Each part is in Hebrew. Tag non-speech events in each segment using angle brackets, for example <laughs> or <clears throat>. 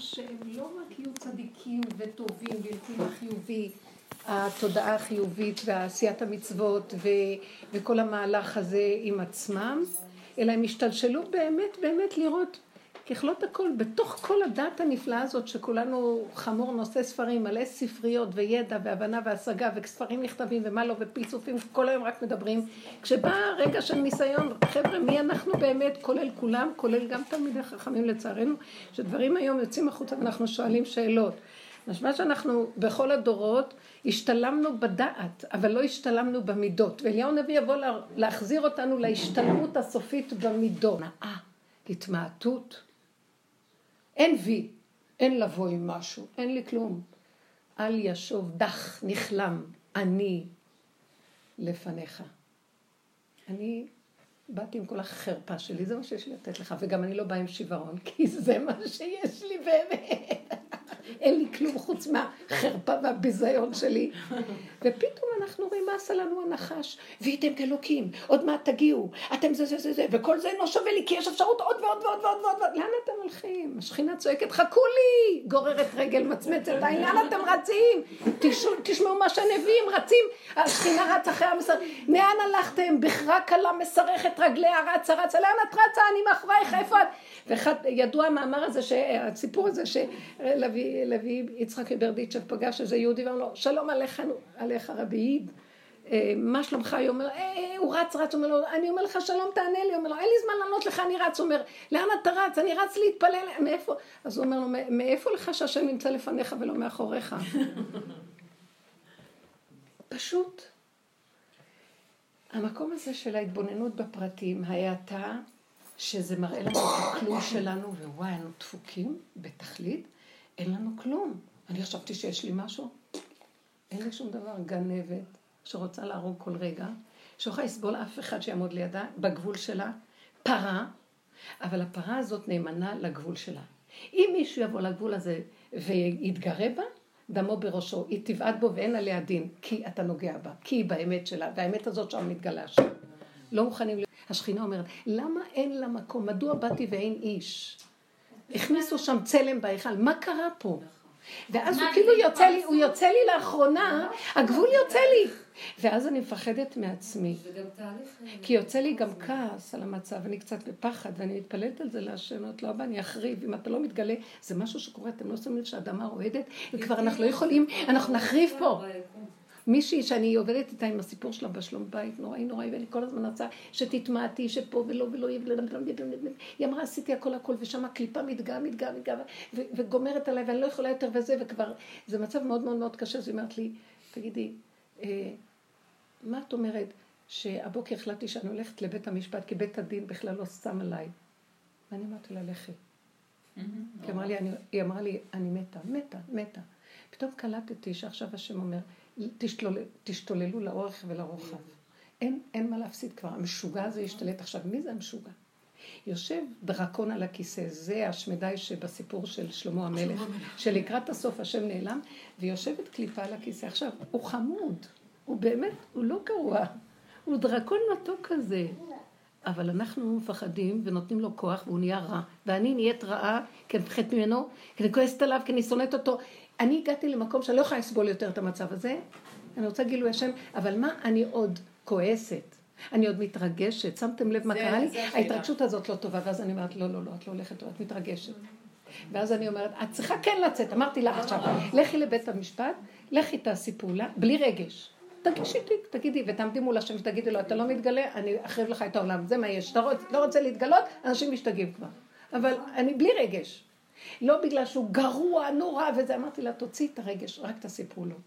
שהם לא רק יהיו צדיקים וטובים וילכו לחיובי, התודעה החיובית ועשיית המצוות ו, וכל המהלך הזה עם עצמם, אלא הם השתלשלו באמת באמת לראות ככלות הכל, בתוך כל הדת הנפלאה הזאת שכולנו חמור נושא ספרים, מלא ספריות וידע והבנה והשגה וספרים נכתבים ומה לא ופילסופים, כל היום רק מדברים. כשבא רגע של ניסיון, חבר'ה, מי אנחנו באמת, כולל כולם, כולל גם תלמידי חכמים לצערנו, שדברים היום יוצאים החוצה ואנחנו שואלים שאלות. משמע שאנחנו בכל הדורות השתלמנו בדעת, אבל לא השתלמנו במידות. ואליהו הנביא יבוא להחזיר אותנו להשתלמות הסופית במידות. התמעטות. אין וי, אין לבוא עם משהו, אין לי כלום. אל ישוב דח נכלם אני לפניך. אני באתי עם כל החרפה שלי, זה מה שיש לי לתת לך, וגם אני לא באה עם שיוורון, כי זה מה שיש לי באמת. אין לי כלום חוץ מהחרפה והביזיון שלי. ופתאום אנחנו רואים מה עשה לנו הנחש. והייתם כאלוקים, עוד מעט תגיעו, אתם זה זה זה זה, וכל זה אינו שווה לי, כי יש אפשרות עוד ועוד ועוד ועוד ועוד. לאן אתם הולכים? השכינה צועקת, חכו לי! גוררת רגל, מצמצת עדיין, לאן אתם רצים? תשמעו מה שהנביאים רצים, השכינה רצה אחרי המסר. לאן הלכתם? בכרה קלה מסרכת רגליה, רצה רצה, לאן את רצה? אני מאחורייך, איפה את? וידוע המאמר הזה, הסיפור הזה, שלוי לוי יצחק ברדיצ'ב פגש איזה יהודי ואמר לו, שלום עליך, עליך רבי עיד, אה, מה שלומך? הוא אומר, אה, אה, הוא רץ, רץ, הוא אומר לו, אני אומר לך שלום, תענה לי, הוא אומר לו, אין לי זמן לענות לך, אני רץ, הוא אומר, לאן אתה רץ? אני רץ להתפלל, מאיפה? אז הוא אומר לו, מאיפה לך שהשם נמצא לפניך ולא מאחוריך? <laughs> פשוט. המקום הזה של ההתבוננות בפרטים, ההאטה, שזה מראה לנו את הכלום שלנו, ווואי, אנו דפוקים בתכלית, אין לנו כלום. אני חשבתי שיש לי משהו, אין לי שום דבר. גנבת שרוצה להרוג כל רגע, שיכולה לסבול אף אחד שיעמוד לידה בגבול שלה, פרה, אבל הפרה הזאת נאמנה לגבול שלה. אם מישהו יבוא לגבול הזה ויתגרה בה, דמו בראשו, היא תבעט בו ואין עליה דין, כי אתה נוגע בה, כי היא באמת שלה, והאמת הזאת שם מתגלה שם. לא מוכנים... השכינה אומרת, למה אין לה מקום? מדוע באתי ואין איש? הכניסו שם צלם בהיכל, מה קרה פה? ואז הוא כאילו יוצא לי, הוא יוצא לי לאחרונה, הגבול יוצא לי. ואז אני מפחדת מעצמי. כי יוצא לי גם כעס על המצב, אני קצת בפחד, ואני מתפללת על זה להשם, אומרת לו, אבא, אני אחריב, אם אתה לא מתגלה, זה משהו שקורה, אתם לא שמים לב שהאדמה רועדת, וכבר אנחנו לא יכולים, אנחנו נחריב פה. מישהי שאני עובדת איתה עם הסיפור שלה בשלום בית, נוראי נוראי, ואני כל הזמן רצה שתתמעטי, שפה ולא ולא יהיה, היא אמרה עשיתי הכל הכל, ושם הקליפה מתגאה, מתגאה, מתגאה, וגומרת עליי, ואני לא יכולה יותר וזה, וכבר, זה מצב מאוד מאוד מאוד קשה, אז היא אומרת לי, תגידי, אה, מה את אומרת שהבוקר החלטתי שאני הולכת לבית המשפט, כי בית הדין בכלל לא שם עליי. ואני אמרתי לה, לכי. היא אמרה לי, אני מתה, מתה, מתה. פתאום קלטתי שעכשיו השם אומר, תשתול, תשתוללו לאורך ולרוחב. אין, אין מה להפסיד כבר. המשוגע הזה ישתלט עכשיו. מי זה המשוגע? יושב דרקון על הכיסא, זה השמדי שבסיפור של שלמה המלך, שלקראת הסוף השם נעלם, ויושבת קליפה על הכיסא. עכשיו, הוא חמוד, הוא באמת, הוא לא גרוע, הוא דרקון מתוק כזה. אבל אנחנו מפחדים ונותנים לו כוח והוא נהיה רע. ואני נהיית רעה כי אני מפחדת ממנו, כי אני כועסת עליו, כי אני שונאת אותו. אני הגעתי למקום שאני לא יכולה לסבול יותר את המצב הזה, אני רוצה גילוי השם, אבל מה אני עוד כועסת? אני עוד מתרגשת, שמתם לב מה קרה לי? ההתרגשות הזאת לא טובה, ואז אני אומרת, לא, לא, לא, את לא הולכת, את מתרגשת. ואז אני אומרת, את צריכה כן לצאת, אמרתי לך עכשיו, לכי לבית המשפט, לכי תעשי פעולה, בלי רגש. תגישי תיק, תגידי, ותעמדי מול השם ותגידי לו, אתה לא מתגלה, אני אחריב לך את העולם, זה מה יש. אתה לא רוצה להתגלות, אנשים משתגעים כבר. אבל אני בלי רגש. לא בגלל שהוא גרוע, נורא וזה, אמרתי לה, תוציאי את הרגש, רק תעשי פעולות.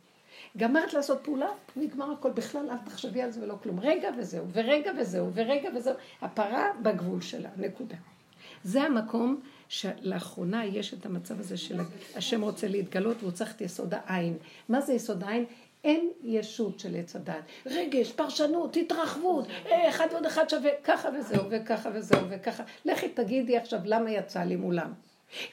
גמרת לעשות פעולה, נגמר הכל, בכלל אל תחשבי על זה ולא כלום. רגע וזהו, ורגע וזהו, ורגע וזהו. הפרה בגבול שלה, נקודה. זה המקום שלאחרונה יש את המצב הזה של השם רוצה להתגלות והוא צריך את יסוד העין. מה זה יסוד העין? אין ישות של עץ הדת. רגש, פרשנות, התרחבות, אה, אחד ועוד אחד שווה, ככה וזהו, וככה וזהו, וככה. לכי תגידי עכשיו למה יצא לי מולם.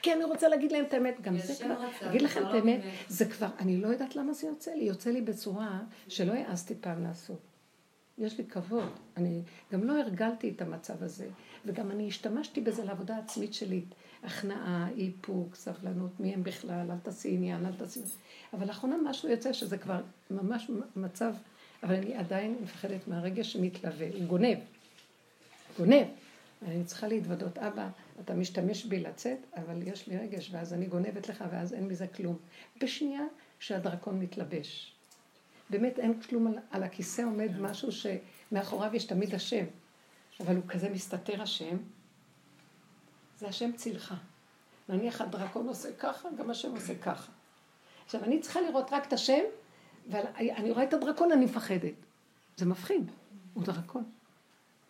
כי אני רוצה להגיד להם את האמת, גם זה כבר, אגיד לכם את האמת, זה כבר, אני לא יודעת למה זה יוצא לי, יוצא לי בצורה שלא העזתי פעם לעשות. יש לי כבוד, אני גם לא הרגלתי את המצב הזה, וגם אני השתמשתי בזה לעבודה עצמית שלי. הכנעה, איפוק, סבלנות, מי הם בכלל, אל תעשי עניין, אל תעשי... אבל לאחרונה משהו יוצא שזה כבר ממש מצב, אבל אני עדיין מפחדת מהרגש שמתלווה, הוא גונב, גונב. אני צריכה להתוודות, אבא, אתה משתמש בי לצאת, אבל יש לי רגש, ואז אני גונבת לך, ואז אין מזה כלום. בשנייה שהדרקון מתלבש. באמת אין כלום על, על הכיסא עומד משהו שמאחוריו יש תמיד השם, אבל הוא כזה מסתתר השם, זה השם צילך. נניח הדרקון עושה ככה, גם השם עושה ככה. עכשיו, אני צריכה לראות רק את השם, ואני רואה את הדרקון, אני מפחדת. זה מפחיד, הוא דרקון.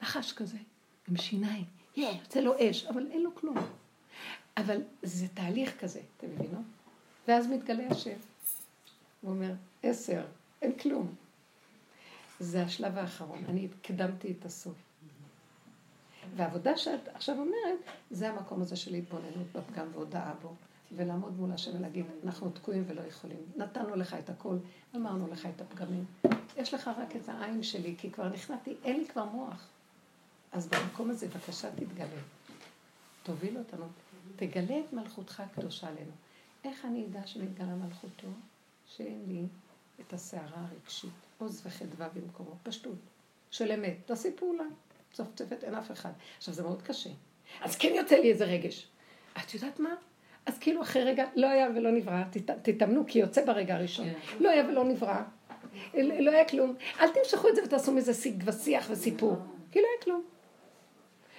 נחש כזה, עם שיניים, יוצא לו אש, אבל אין לו כלום. אבל זה תהליך כזה, אתם מבינות? ואז מתגלה השם. הוא אומר, עשר, אין כלום. זה השלב האחרון, אני הקדמתי את הסוף. והעבודה שאת עכשיו אומרת, זה המקום הזה של התבוננות בפגם והודאה בו, ולעמוד מול השם ולהגיד, אנחנו תקועים ולא יכולים. נתנו לך את הכל, אמרנו לך את הפגמים. יש לך רק את העין שלי, כי כבר נכנעתי, אין לי כבר מוח. אז במקום הזה, בבקשה תתגלה. תוביל אותנו. תגלה את מלכותך הקדושה עלינו. איך אני אדע שמתגלה מלכותו? שאין לי את הסערה הרגשית, עוז וחדווה במקומו, פשטות, של אמת. תעשי פעולה. צופצפת, אין אף אחד. עכשיו, זה מאוד קשה. אז כן יוצא לי איזה רגש. את יודעת מה? אז כאילו אחרי רגע, לא היה ולא נברא, תתאמנו, כי יוצא ברגע הראשון. כן. לא היה ולא נברא, לא היה כלום. אל תמשכו את זה ותעשו מזה שיג ושיח וסיפור, כי לא היה כלום.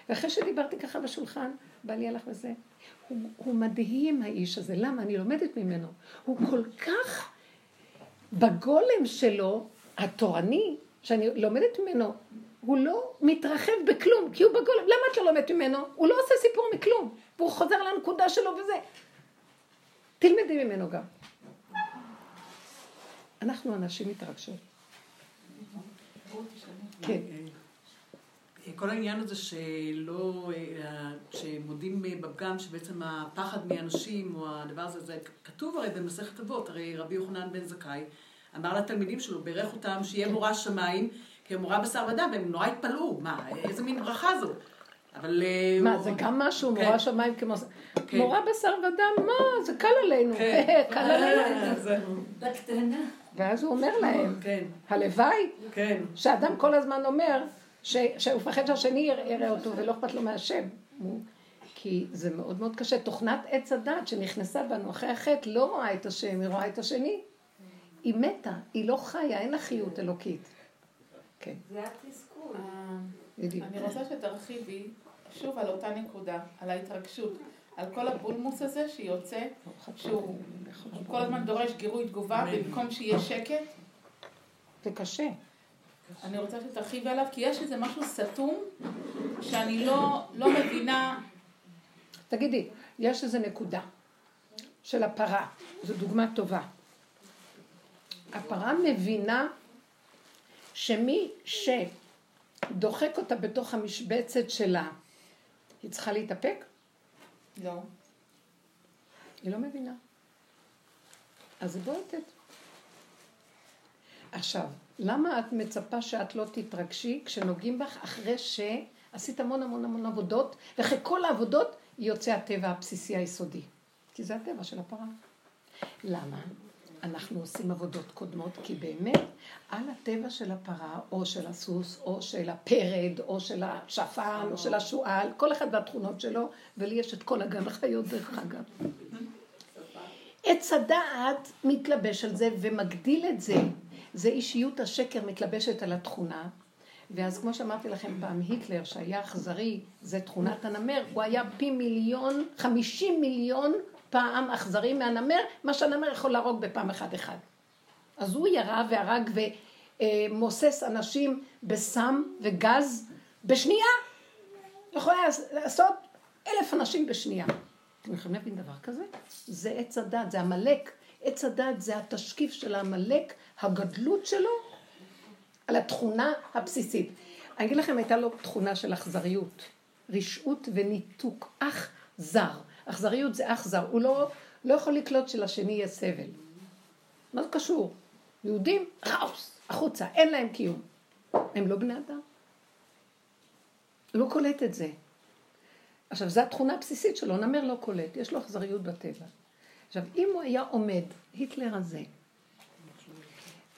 ואחרי שדיברתי ככה בשולחן, בא לי הלך וזה. הוא, הוא מדהים האיש הזה, למה? אני לומדת ממנו. הוא כל כך בגולם שלו, התורני, שאני לומדת ממנו, הוא לא מתרחב בכלום, כי הוא בגולם. למה את לא לומדת ממנו? הוא לא עושה סיפור מכלום, והוא חוזר לנקודה שלו וזה. תלמדי ממנו גם. אנחנו אנשים מתרגשות. כן. כל העניין הזה שלא, שמודים בפגם, שבעצם הפחד מאנשים, או הדבר הזה, זה כתוב הרי במסכת אבות, הרי רבי יוחנן בן זכאי אמר לתלמידים שלו, בירך אותם שיהיה כן. מורה שמיים, כי הם מורה בשר ודם, והם נורא התפלאו, מה, איזה מין ברכה זו. אבל... אה, מה, זה גם משהו, כן. מורה שמיים כמו... כן. מורה בשר ודם, מה, זה קל עלינו. כן. <laughs> קל עלינו. בקטנה. ואז הוא אומר להם, כן. הלוואי, כן. שאדם כל הזמן אומר, שהוא מפחד שהשני יראה אותו ולא אכפת לו מהשם. כי זה מאוד מאוד קשה. תוכנת עץ הדת שנכנסה בנו אחרי החטא לא רואה את השם, היא רואה את השני. היא מתה, היא לא חיה, אין לה חיות אלוקית. כן. זה התסכול. אה, אני רוצה שתרחיבי שוב על אותה נקודה, על ההתרגשות, על כל הבולמוס הזה שיוצא, שהוא כל הזמן דורש גירוי תגובה במקום שיהיה שקט. זה קשה. אני רוצה שתרחיבי עליו, כי יש איזה משהו סתום שאני לא, לא מבינה. תגידי, יש איזה נקודה של הפרה, זו דוגמה טובה. הפרה מבינה שמי שדוחק אותה בתוך המשבצת שלה, היא צריכה להתאפק? לא. היא לא מבינה. אז זה בועטת. עכשיו, למה את מצפה שאת לא תתרגשי כשנוגעים בך אחרי שעשית המון המון המון עבודות, ואחרי כל העבודות יוצא הטבע הבסיסי היסודי? כי זה הטבע של הפרה. למה? אנחנו עושים עבודות קודמות, כי באמת על הטבע של הפרה, או של הסוס, או של הפרד, או של השפן, או של השועל, כל אחד והתכונות שלו, ולי יש את כל הגן החיות דרך אגב. עץ הדעת מתלבש על זה ומגדיל את זה. זה אישיות השקר מתלבשת על התכונה. ואז כמו שאמרתי לכם פעם, היטלר שהיה אכזרי, זה תכונת הנמר, הוא היה פי מיליון, חמישים מיליון פעם אכזרי מהנמר, מה שהנמר יכול להרוג בפעם אחת אחד. אז הוא ירה והרג ומוסס אנשים בסם וגז בשנייה. יכול היה לעשות אלף אנשים בשנייה. אתם יכולים להבין דבר כזה? זה עץ הדת, זה עמלק. עץ הדת זה התשקיף של העמלק, הגדלות שלו, על התכונה הבסיסית. אני אגיד לכם, הייתה לו תכונה של אכזריות, רשעות וניתוק, אך זר. אכזריות זה אך זר, הוא לא, לא יכול לקלוט שלשני יהיה סבל. מה זה קשור? יהודים, ראוס, החוצה, אין להם קיום. הם לא בני אדם. לא קולט את זה. עכשיו, זו התכונה הבסיסית שלו, נמר לא קולט, יש לו אכזריות בטבע. עכשיו, אם הוא היה עומד, היטלר הזה,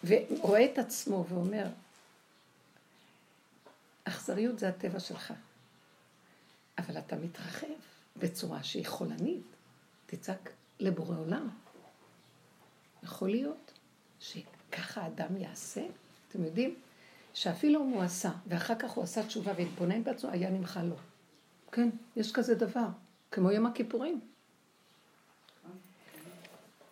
ורואה את עצמו ואומר, אכזריות זה הטבע שלך, אבל אתה מתרחב בצורה שהיא חולנית, תצעק לבורא עולם. יכול להיות שככה אדם יעשה? אתם יודעים? שאפילו אם הוא עשה, ואחר כך הוא עשה תשובה והתבונן בעצמו, היה נמחל לו. כן, יש כזה דבר, כמו יום הכיפורים.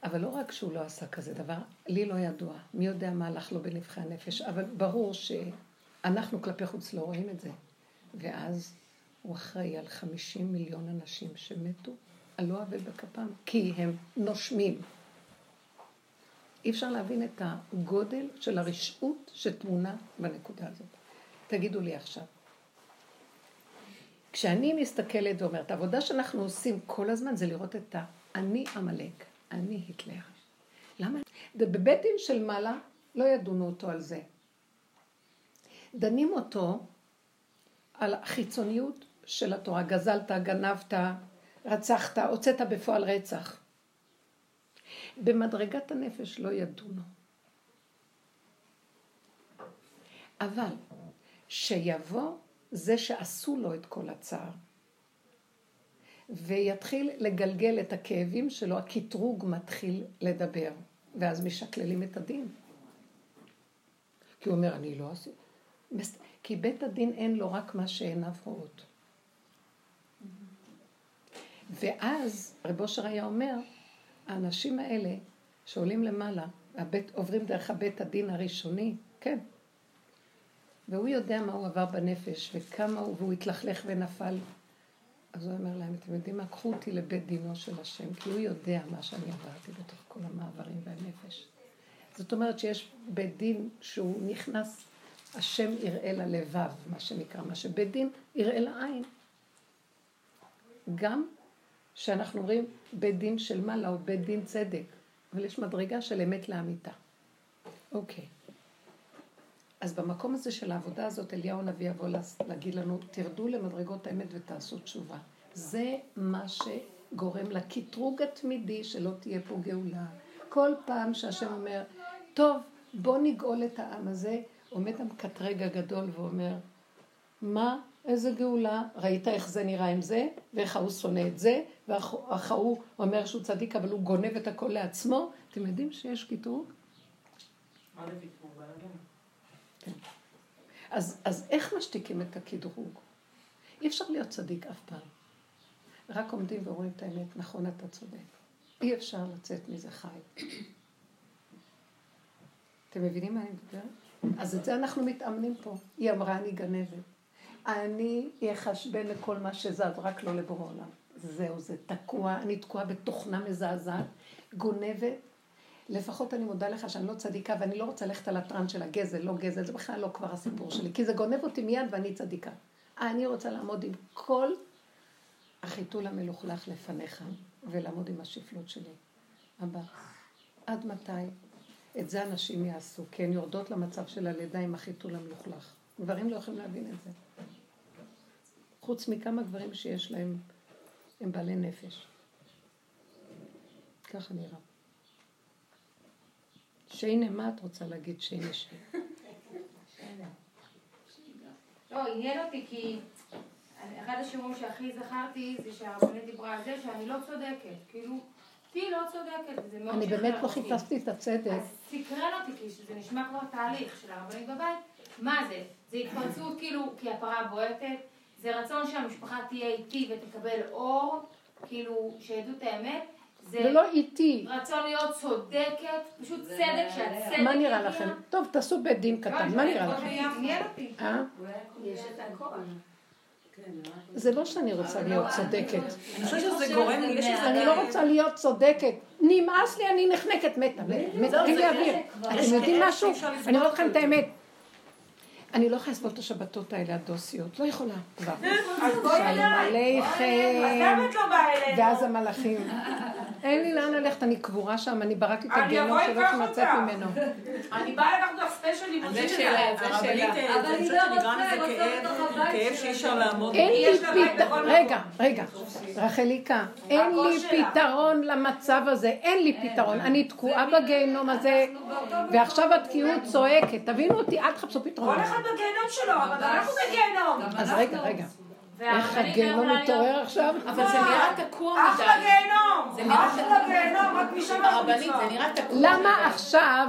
אבל לא רק שהוא לא עשה כזה דבר, לי לא ידוע, מי יודע מה הלך לו בנבחי הנפש, אבל ברור שאנחנו כלפי חוץ לא רואים את זה. ואז הוא אחראי על 50 מיליון אנשים שמתו על לא עוול בכפם, כי הם נושמים. אי אפשר להבין את הגודל של הרשעות שטמונה בנקודה הזאת. תגידו לי עכשיו, כשאני מסתכלת ואומרת, העבודה שאנחנו עושים כל הזמן זה לראות את האני עמלק, אני היטלר. למה? בבית דין של מעלה לא ידונו אותו על זה. דנים אותו על החיצוניות של התורה, גזלת, גנבת, רצחת, הוצאת בפועל רצח. במדרגת הנפש לא ידונו. אבל שיבוא זה שעשו לו את כל הצער, ויתחיל לגלגל את הכאבים שלו, הקטרוג מתחיל לדבר, ואז משקללים את הדין. כי הוא אומר, אני לא עשיתי. כי בית הדין אין לו רק מה שעיניו רואות. ואז רב אושר היה אומר, האנשים האלה שעולים למעלה, הבית, עוברים דרך הבית הדין הראשוני, כן. והוא יודע מה הוא עבר בנפש וכמה הוא, והוא התלכלך ונפל. אז הוא אומר להם, אתם יודעים מה? קחו אותי לבית דינו של השם, כי הוא יודע מה שאני עברתי בתוך כל המעברים והנפש. זאת אומרת שיש בית דין שהוא נכנס, השם יראה ללבב, מה שנקרא, מה שבית דין יראה לעין. גם שאנחנו אומרים בית דין של מעלה או בית דין צדק, אבל יש מדרגה של אמת לאמיתה. אוקיי. אז במקום הזה של העבודה הזאת, אליהו הנביא יבוא להגיד לנו, תרדו למדרגות האמת ותעשו תשובה. זה מה שגורם לקטרוג התמידי שלא תהיה פה גאולה. כל פעם שהשם אומר, טוב, בוא נגאול את העם הזה, עומד המקטרג הגדול ואומר, מה איזה גאולה, ראית איך זה נראה עם זה, ואיך ההוא שונא את זה, ואיך ההוא אומר שהוא צדיק, אבל הוא גונב את הכל לעצמו. אתם יודעים שיש קיטור? כן. אז, אז איך משתיקים את הקדרוג? אי אפשר להיות צדיק אף פעם. רק עומדים ורואים את האמת, נכון, אתה צודק. אי אפשר לצאת מזה חי. אתם מבינים מה אני מדברת? אז את זה אנחנו מתאמנים פה. היא אמרה, אני גנבת. אני אחשבן לכל מה שזז, רק לא לבורא עולם. זהו, זה תקוע, אני תקועה בתוכנה מזעזעת, גונבת. לפחות אני מודה לך שאני לא צדיקה ואני לא רוצה ללכת על הטראנס של הגזל, לא גזל, זה בכלל לא כבר הסיפור שלי, כי זה גונב אותי מיד ואני צדיקה. אני רוצה לעמוד עם כל החיתול המלוכלך לפניך ולעמוד עם השפלות שלי. אבא, עד מתי? את זה אנשים יעשו, כי הן יורדות למצב של הלידה עם החיתול המלוכלך. גברים לא יכולים להבין את זה. חוץ מכמה גברים שיש להם, הם בעלי נפש. ככה נראה. שיינה, מה את רוצה להגיד שיינה שיינה? לא, עניין אותי כי אחד השיעורים שהכי זכרתי זה שהרבנית דיברה על זה שאני לא צודקת. כאילו, היא לא צודקת, וזה מאוד אני באמת לא חיפשתי את הצדק. אז סקרן אותי, כי זה נשמע כבר תהליך של הרבנית בבית. מה זה? זה התפרצות כאילו, כי הפרה בועטת, זה רצון שהמשפחה תהיה איתי ותקבל אור, כאילו, שידעו את האמת. זה לא איתי. רצון להיות צודקת, פשוט צדק, שהצדק... מה נראה לכם? טוב, תעשו בית דין קטן, מה נראה לכם? אה? יש את הכוח. זה לא שאני רוצה להיות צודקת. אני חושבת שזה גורם לי, אני לא רוצה להיות צודקת. נמאס לי, אני נחנקת, מתה, מתה, אין לי אוויר. אתם יודעים משהו? אני אומרת לכם את האמת. אני לא יכולה לסבול את השבתות האלה הדוסיות, לא יכולה כבר. שלום עליכם. ואז המלאכים. אין לי לאן ללכת, אני קבורה שם, אני בראתי את הגיהנום שלא לצאת ממנו. אני באה אליך ספיישלים. זה שאלה, הרבנית, אני חושבת שנגרם לזה כאב, כאב שאי אפשר לעמוד. אין לי פתרון, רגע, רגע, רחליקה, אין לי פתרון למצב הזה, אין לי פתרון, אני תקועה בגיהנום הזה, ועכשיו התקיעות צועקת, תבינו אותי, אל תחפשו פתרון. כל אחד בגיהנום שלו, אבל אנחנו בגיהנום. אז רגע, רגע. איך הגיהנום מתעורר עכשיו? אבל זה נראה תקוע מדי. אחלה גיהנום! זה נראה אחלה גיהנום, רק משם הרבנית, זה נראה תקוע. למה עכשיו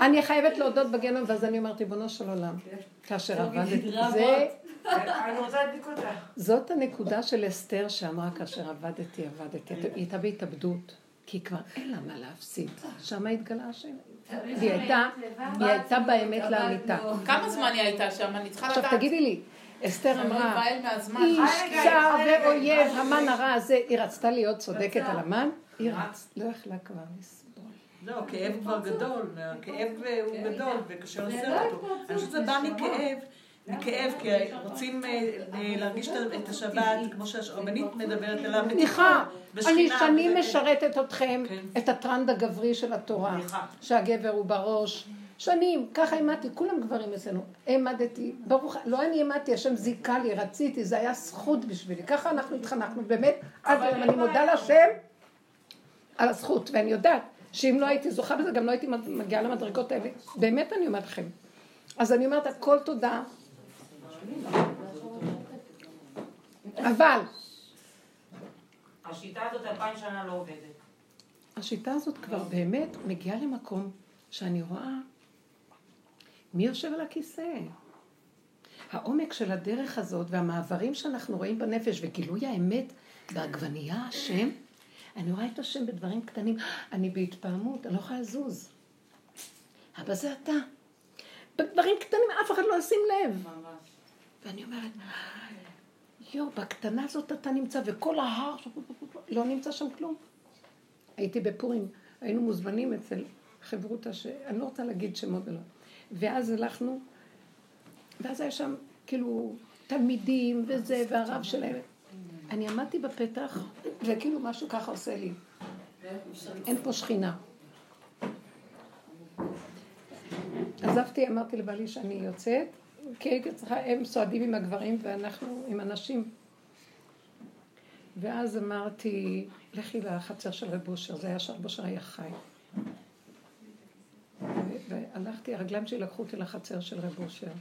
אני חייבת להודות בגיהנום, ואז אני אומרת, ריבונו של עולם, כאשר עבדת, זה... אני רוצה להדליק אותה. זאת הנקודה של אסתר שאמרה כאשר עבדתי, עבדתי, היא הייתה בהתאבדות, כי כבר אין לה מה להפסיד. שמה התגלה השם. והיא הייתה, היא הייתה באמת לאמיתה. כמה זמן היא הייתה שם? אני צריכה עכשיו לדעת. תגידי לי, אסתר אמרה. איש צר ואויב, המן הרע הזה, היא רצתה להיות צודקת על המן, היא. לא יכלה כבר לסבול. זהו, הכאב כבר גדול, הכאב הוא גדול וקשה לסרט אותו. אני חושבת שזה בא מכאב, מכאב, כי רוצים אה, אה, להרגיש את השבת, כמו שהרבנית מדברת על סליחה, המתיחה, אני שנים משרתת אתכם, כן. את הטרנד הגברי של התורה. שהגבר הוא בראש. שנים, ככה העמדתי, כולם גברים אצלנו. העמדתי, ברוך, לא אני העמדתי, השם זיכה לי, רציתי, זה היה זכות בשבילי. ככה אנחנו התחנכנו, באמת, עד היום אני מודה להשם על הזכות, ואני יודעת שאם לא הייתי זוכה בזה, גם לא הייתי מגיעה למדרגות האלה. באמת אני אומרת לכם. אז אני אומרת, הכל תודה. אבל, השיטה הזאת אלפיים שנה לא עובדת. השיטה הזאת כבר באמת מגיעה למקום שאני רואה מי יושב על הכיסא. העומק של הדרך הזאת והמעברים שאנחנו רואים בנפש וגילוי האמת בעגבנייה השם, אני רואה את השם בדברים קטנים, אני בהתפעמות, אני לא יכולה לזוז. אבא זה אתה. בדברים קטנים אף אחד לא ישים לב. ואני אומרת, יואו, בקטנה הזאת אתה נמצא, וכל ההר, לא נמצא שם כלום. הייתי בפורים, היינו מוזמנים אצל חברותא, שאני לא רוצה להגיד שמות ולא. ואז הלכנו, ואז היה שם כאילו תלמידים וזה, והרב שלהם. אני עמדתי בפתח, וכאילו משהו ככה עושה לי. אין פה שכינה. עזבתי, אמרתי לבעלי שאני יוצאת, כי הייתי צריכה, הם סועדים עם הגברים ואנחנו עם הנשים. ואז אמרתי, לכי לחצר של רב אושר, זה היה שרב אושר היה חי. והלכתי, הרגליים שלי לקחו אותי לחצר של רב אושר.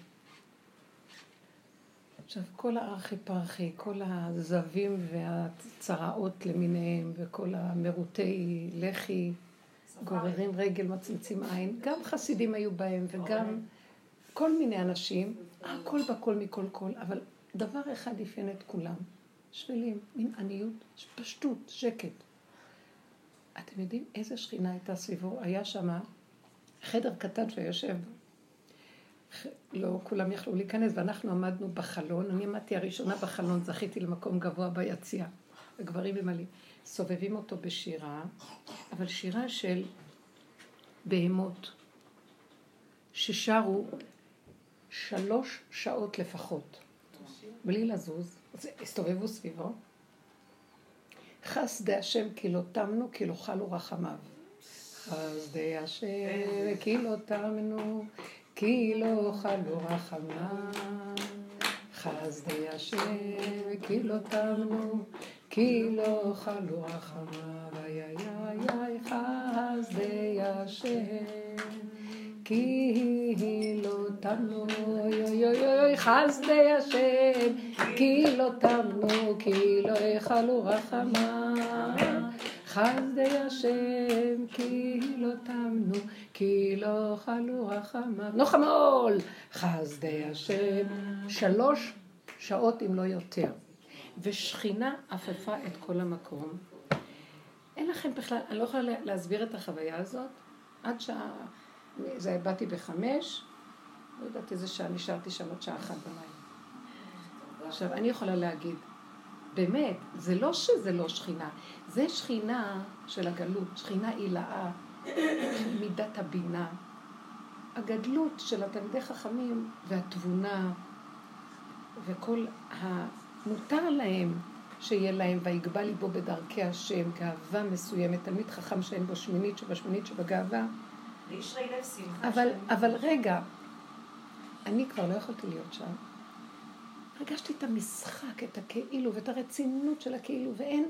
עכשיו, כל הארכי פרחי, כל הזבים והצרעות למיניהם, וכל המרוטי לחי, גוררים רגל, מצמצים עין, גם חסידים היו בהם, וגם כל מיני אנשים, הכל בכל מכל כל, אבל דבר אחד אפיין את כולם, שפלים, מין עניות, פשטות, שקט. אתם יודעים איזה שכינה הייתה סביבו? היה שם חדר קטן שיושב, לא כולם יכלו להיכנס, ואנחנו עמדנו בחלון, אני עמדתי הראשונה בחלון, זכיתי למקום גבוה ביציע, הגברים ממלאים. סובבים אותו בשירה, אבל שירה של בהמות, ששרו שלוש שעות לפחות, בלי לזוז, הסתובבו סביבו. חסדי השם כי לא תמנו, כי לא חלו רחמיו. חסדי השם כי לא תמנו, כי לא חלו רחמיו. חסדי השם כי לא תמנו, כי לא חלו איי איי איי חסדי השם. כי לא תמנו, אוי אוי אוי חסדי השם, כי לא תמנו, כי לא יחלו רחמיו. חסדי השם, כי לא תמנו, כי לא חלו רחמיו. נוחמול! חסדי השם, שלוש שעות אם לא יותר. ושכינה עפפה את כל המקום. אין לכם בכלל, אני לא יכולה להסביר את החוויה הזאת, עד שעה, זה באתי בחמש, לא יודעת איזה שעה, נשארתי שם עד שעה אחת בלילה. עכשיו, אני יכולה להגיד, באמת, זה לא שזה לא שכינה, זה שכינה של הגלות, שכינה עילאה, של מידת הבינה. הגדלות של התלמידי חכמים והתבונה וכל המותר להם שיהיה להם ויגבה ליבו בדרכי השם, גאווה מסוימת, תלמיד חכם שאין בו שמינית שבשמינית שבגאווה. אבל, אבל רגע, אני כבר לא יכולתי להיות שם. הרגשתי את המשחק, את הכאילו, ואת הרצינות של הכאילו, ואין...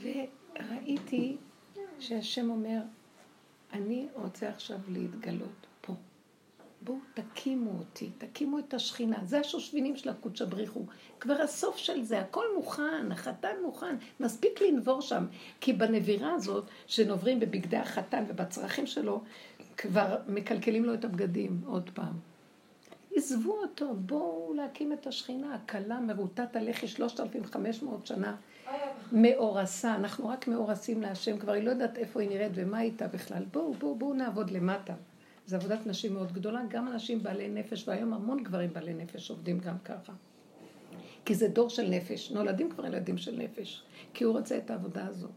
וראיתי שהשם אומר, אני רוצה עכשיו להתגלות פה. בואו תקימו אותי, תקימו את השכינה. זה השושבינים של הקודש הבריחו. כבר הסוף של זה, הכל מוכן, החתן מוכן. מספיק לנבור שם. כי בנבירה הזאת, שנוברים בבגדי החתן ובצרכים שלו, כבר מקלקלים לו את הבגדים עוד פעם. עזבו אותו, בואו להקים את השכינה, הכלה מרוטת הלחי 3,500 שנה. מאורסה, אנחנו רק מאורסים להשם, כבר היא לא יודעת איפה היא נראית ומה איתה בכלל. בואו, בואו, בואו נעבוד למטה. זו עבודת נשים מאוד גדולה, גם אנשים בעלי נפש, והיום המון גברים בעלי נפש עובדים גם ככה. כי זה דור של נפש, נולדים כבר ילדים של נפש, כי הוא רוצה את העבודה הזאת.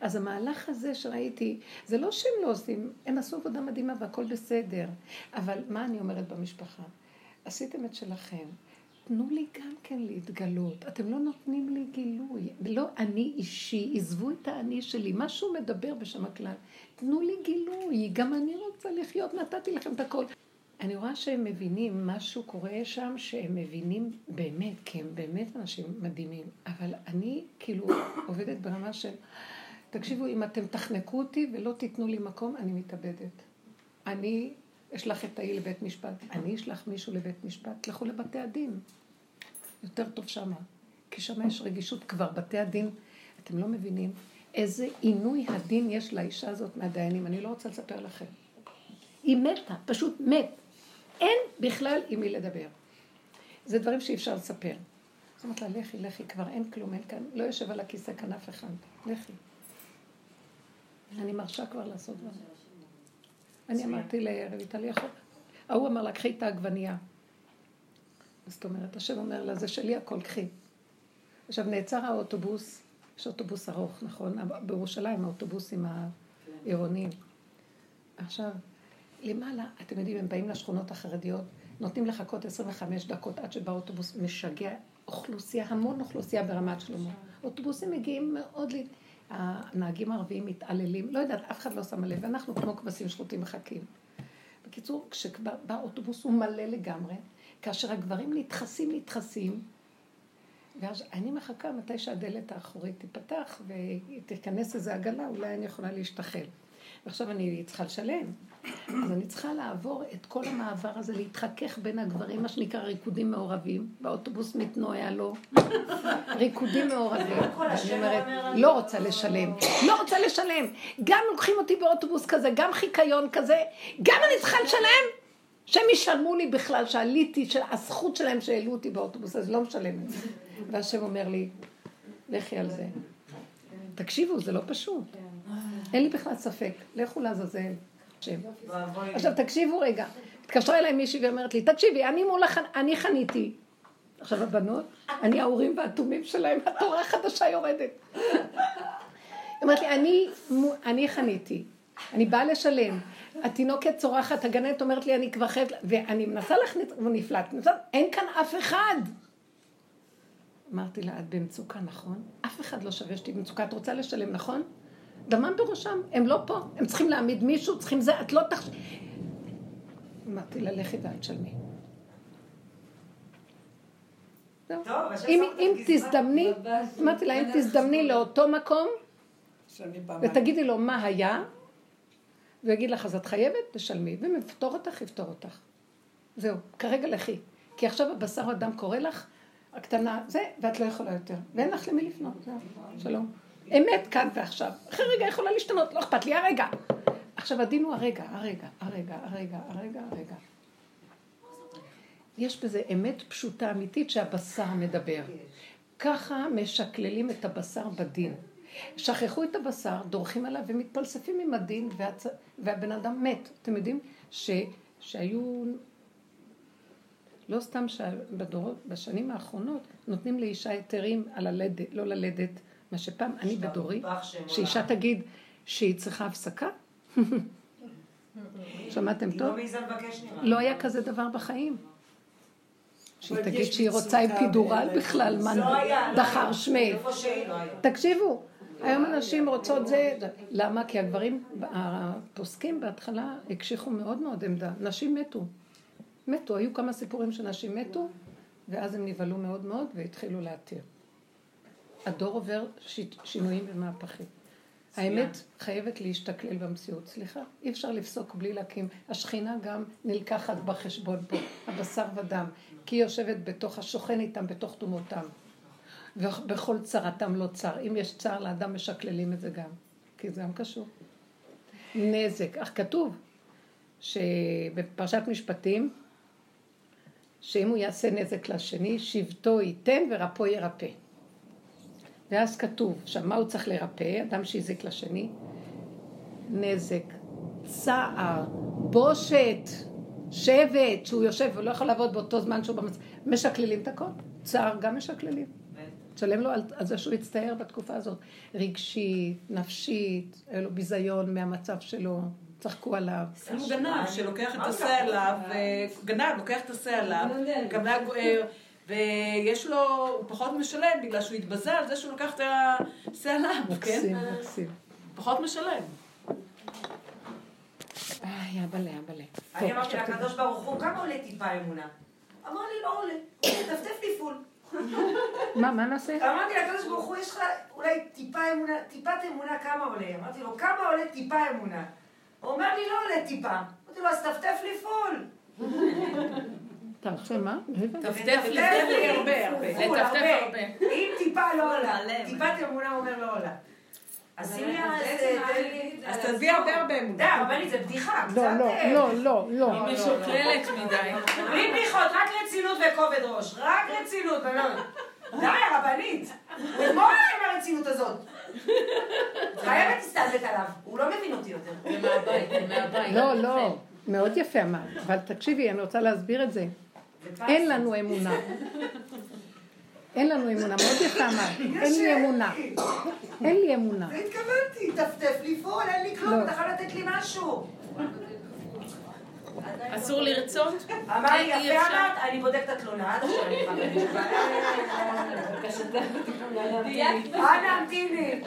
אז המהלך הזה שראיתי, זה לא שהם לא עושים, הם עשו עבודה מדהימה והכל בסדר, אבל מה אני אומרת במשפחה? עשיתם את שלכם. תנו לי גם כן להתגלות. אתם לא נותנים לי גילוי. לא אני אישי, עזבו את האני שלי. משהו מדבר בשם הכלל. תנו לי גילוי, גם אני רוצה לחיות, נתתי לכם את הכל. אני רואה שהם מבינים, משהו קורה שם שהם מבינים באמת, כי הם באמת אנשים מדהימים. אבל אני כאילו עובדת ברמה של, תקשיבו, אם אתם תחנקו אותי ולא תיתנו לי מקום, אני מתאבדת. אני אשלח את ההיא לבית משפט, אני אשלח מישהו לבית משפט, תלכו לבתי הדין. יותר טוב שמה. כי שמה יש רגישות כבר, בתי הדין, אתם לא מבינים איזה עינוי הדין יש לאישה הזאת מהדיינים, אני לא רוצה לספר לכם. היא מתה, פשוט מת. אין בכלל עם מי לדבר. זה דברים שאי אפשר לספר. זאת אומרת לה, לכי, לכי, כבר אין כלום, אין כאן, לא יושב על הכיסא כאן אף אחד. לכי. אני מרשה כבר לעשות דברים. אני אמרתי לרויטל, יכול... ההוא אמר לה, קחי את העגבנייה. זאת אומרת, השם אומר לה, זה שלי הכל, קחי. עכשיו, נעצר האוטובוס, יש אוטובוס ארוך, נכון? בירושלים האוטובוסים העירוניים. עכשיו, למעלה, אתם יודעים, הם באים לשכונות החרדיות, נותנים לחכות 25 דקות עד שבא אוטובוס משגע אוכלוסייה, המון אוכלוסייה ברמת שלמה. אוטובוסים מגיעים מאוד, הנהגים הערביים מתעללים, לא יודעת, אף אחד לא שם לב, ואנחנו כמו כבשים שרוטים מחכים. בקיצור, כשבא אוטובוס הוא מלא לגמרי, כאשר הגברים נדחסים, נדחסים, ואז אני מחכה מתי שהדלת האחורית תיפתח ותיכנס איזו עגלה, אולי אני יכולה להשתחל. ועכשיו אני צריכה לשלם. אז אני צריכה לעבור את כל המעבר הזה, להתחכך בין הגברים, מה שנקרא ריקודים מעורבים. באוטובוס מתנועע לו. ריקודים מעורבים. ואני אומרת, לא רוצה לשלם. לא רוצה לשלם. גם לוקחים אותי באוטובוס כזה, גם חיקיון כזה, גם אני צריכה לשלם. שהם ישלמו לי בכלל, שעליתי, הזכות שלהם שהעלו אותי באוטובוס, אז לא משלמת. והשם אומר לי, לכי על זה. תקשיבו, זה לא פשוט. אין לי בכלל ספק, לכו לעזאזל. עכשיו תקשיבו רגע, התקשרה אליי מישהי ואומרת לי, תקשיבי, אני מול החנ... אני חניתי. עכשיו הבנות, אני האורים והתומים שלהם, התורה החדשה יורדת. היא אומרת לי, אני, אני חניתי, אני באה לשלם. התינוקת צורחת, הגננת אומרת לי, אני כבר חייבת, ואני מנסה להכניס, והוא נפלט. אין כאן אף אחד. אמרתי לה, את במצוקה, נכון? אף אחד לא שווה שתהיי במצוקה, את רוצה לשלם, נכון? דמם בראשם, הם לא פה, הם צריכים להעמיד מישהו, צריכים זה, את לא תחש... אמרתי לה, לכי ואל תשלמי. אם, אם תזדמני, אמרתי לה, אם תזדמני לאותו מקום, ותגידי לו מה היה, והוא יגיד לך, אז את חייבת, תשלמי, ואם יפתור אותך, יפתור אותך. זהו, כרגע לכי. כי עכשיו הבשר אדם קורא לך, הקטנה, זה, ואת לא יכולה יותר. ואין לך למי לפנות, זהו, שלום. אמת כאן ועכשיו. אחרי רגע יכולה להשתנות, לא אכפת לי, הרגע. עכשיו הדין הוא הרגע, הרגע, הרגע, הרגע, הרגע, הרגע. יש בזה אמת פשוטה אמיתית שהבשר מדבר. ככה משקללים את הבשר בדין. שכחו את הבשר, דורכים עליו ומתפלספים עם הדין והצ... והבן אדם מת. אתם יודעים ש... שהיו לא סתם שבדורות, בשנים האחרונות נותנים לאישה היתרים על הלדת, לא ללדת, מה שפעם אני בדורי, שאישה תגיד שהיא צריכה הפסקה. <laughs> שמעתם טוב? לא היה כזה דבר בחיים. שהיא תגיד שהיא רוצה אפידורל בכלל, מה דחר שמי. תקשיבו, היום הנשים רוצות זה, למה? כי הגברים, הפוסקים בהתחלה הקשיחו מאוד מאוד עמדה. נשים מתו. מתו, היו כמה סיפורים שנשים מתו, ואז הם נבהלו מאוד מאוד והתחילו להתיר. הדור עובר שינויים ומהפכים. האמת חייבת להשתכלל במציאות. סליחה, אי אפשר לפסוק בלי להקים. השכינה גם נלקחת בחשבון פה, הבשר ודם, כי היא יושבת בתוך, השוכן איתם בתוך תומותם. ובכל צרתם לא צר. אם יש צער לאדם, משקללים את זה גם, כי זה גם קשור. נזק. אך כתוב שבפרשת משפטים, שאם הוא יעשה נזק לשני, שבטו ייתן ורפו ירפא. ואז כתוב, עכשיו מה הוא צריך לרפא? אדם שהזיק לשני, נזק, צער, בושת, שבט, שהוא יושב ולא יכול לעבוד באותו זמן שהוא במצב, משקללים את הכל, צער גם משקללים. תשלם לו על, על זה שהוא יצטער בתקופה הזאת, רגשית, נפשית, היה לו ביזיון מהמצב שלו, צחקו עליו. הוא גנב שלוקח את השה עליו, גנב, לוקח את השה עליו, גנב גוער. ויש לו, הוא פחות משלם בגלל שהוא התבזה על זה שהוא לקח את השה עליו, כן? מקסים, מקסים. פחות משלם. איי, אבאלה, אבאלה. אני אמרתי לקדוש ברוך הוא, כמה עולה טיפה אמונה? אמר לי, לא עולה, טפטף לי פול. מה, מה נעשה? אמרתי לקדוש ברוך הוא, יש לך אולי טיפה אמונה, טיפת אמונה כמה עולה? אמרתי לו, כמה עולה טיפה אמונה? הוא אומר לי, לא עולה טיפה. אמרתי לו, אז טפטף לי פול. תעשה מה? טפטף לי הרבה, הרבה. אם טיפה לא עולה, טיפת אמונה אומר לא עולה. אז תביא הרבה הרבה אמונה. די, רבנית, זה בדיחה. לא, לא, לא, לא, לא. היא משוקללת מדי. בלי בדיחות, רק רצינות וכובד ראש. רק רצינות, בנות. די, הרבנית. אתמול עם הרצינות הזאת. חייבת להסתלבט עליו. הוא לא מבין אותי יותר. זה מהבית, זה מהבית. לא, לא. מאוד יפה אמרת, אבל תקשיבי, אני רוצה להסביר את זה. אין לנו אמונה. אין לנו אמונה, מאוד יפה אמרת, <laughs> אין לי אמונה. אין לי אמונה. זה התכוונתי, טפטף לי פול, אין לי כלום, אתה יכול לתת לי משהו. אסור לרצות? אמר לי, יפה אמרת, אני בודק את התלונה, עד עכשיו אני. אנא המתיני.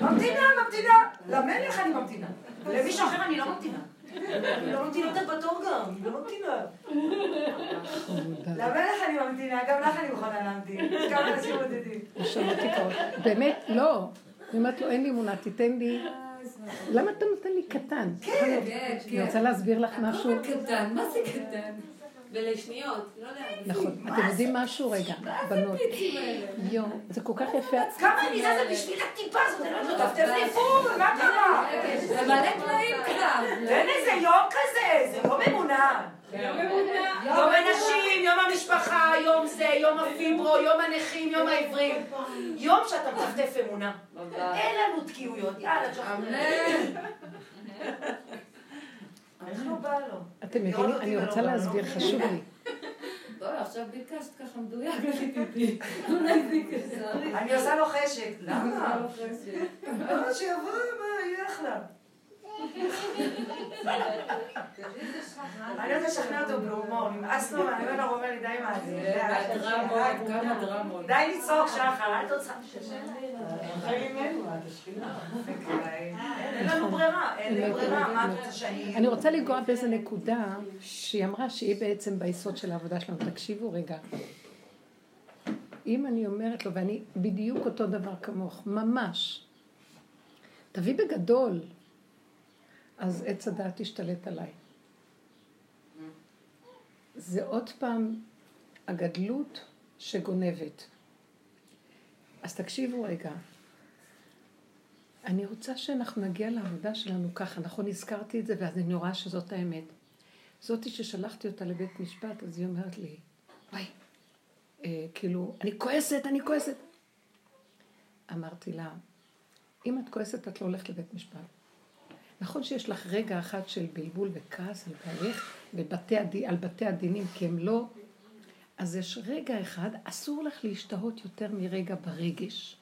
ממתינה, ממתינה. למלך אני ממתינה. למישהו אחר אני לא ממתינה. אני לא ממתינה אותה בתור גם, אני לא ממתינה. למלך אני ממתינה, גם לך אני מוכנה להמתין. כמה אנשים קרוב. באמת, לא. אני אומרת לו, אין לי אמונה, תיתן לי... למה אתה נותן לי קטן? כן, אני רוצה להסביר לך משהו. קטן, מה זה קטן? ולשניות, לא יודעת. נכון. אתם יודעים משהו? רגע, בנות. יואו, זה כל כך יפה. כמה אני זזה בשביל הטיפה הזאת, אני לא יודעת, טפטף לי פול, מה קרה? זה מלא תנאים כאן. תן איזה יום כזה, זה לא ממונה. יום הנשים, יום המשפחה, יום זה, יום הפיברו, יום הנכים, יום העברים. יום שאתה מטפטף אמונה. אין לנו תקיעויות, יאללה. איך לא בא לו? אתם מבינים? אני רוצה להסביר, חשוב לי. <laughs> לא, עכשיו ביקשת ככה מדויק, זה כזה. אני עושה לו חשק. למה? למה שיבוא, מה, יהיה אחלה. אני רוצה לשכנע אותו בהומור, נמאס לו, אני אומר לו, הוא אומר לי, די מה זה. כמה דרמות. די לצעוק שחר, אל תוצאה. אין לנו ברירה, אין ברירה, מה את רוצה שאני... אני רוצה לנגוע באיזה נקודה שהיא אמרה שהיא בעצם ביסוד של העבודה שלנו. תקשיבו רגע. אם אני אומרת לו, ואני בדיוק אותו דבר כמוך, ממש, תביא בגדול, אז עץ הדעת תשתלט עליי. זה עוד פעם הגדלות שגונבת. אז תקשיבו רגע. אני רוצה שאנחנו נגיע לעבודה שלנו ככה, נכון הזכרתי את זה ואז אני רואה שזאת האמת. זאתי ששלחתי אותה לבית משפט, אז היא אומרת לי, וואי, אה, כאילו, אני כועסת, אני כועסת. אמרתי לה, אם את כועסת את לא הולכת לבית משפט. נכון שיש לך רגע אחד של בלבול וכעס על בעלך בבתי הד... על בתי הדינים, כי הם לא... אז יש רגע אחד, אסור לך להשתהות יותר מרגע ברגש.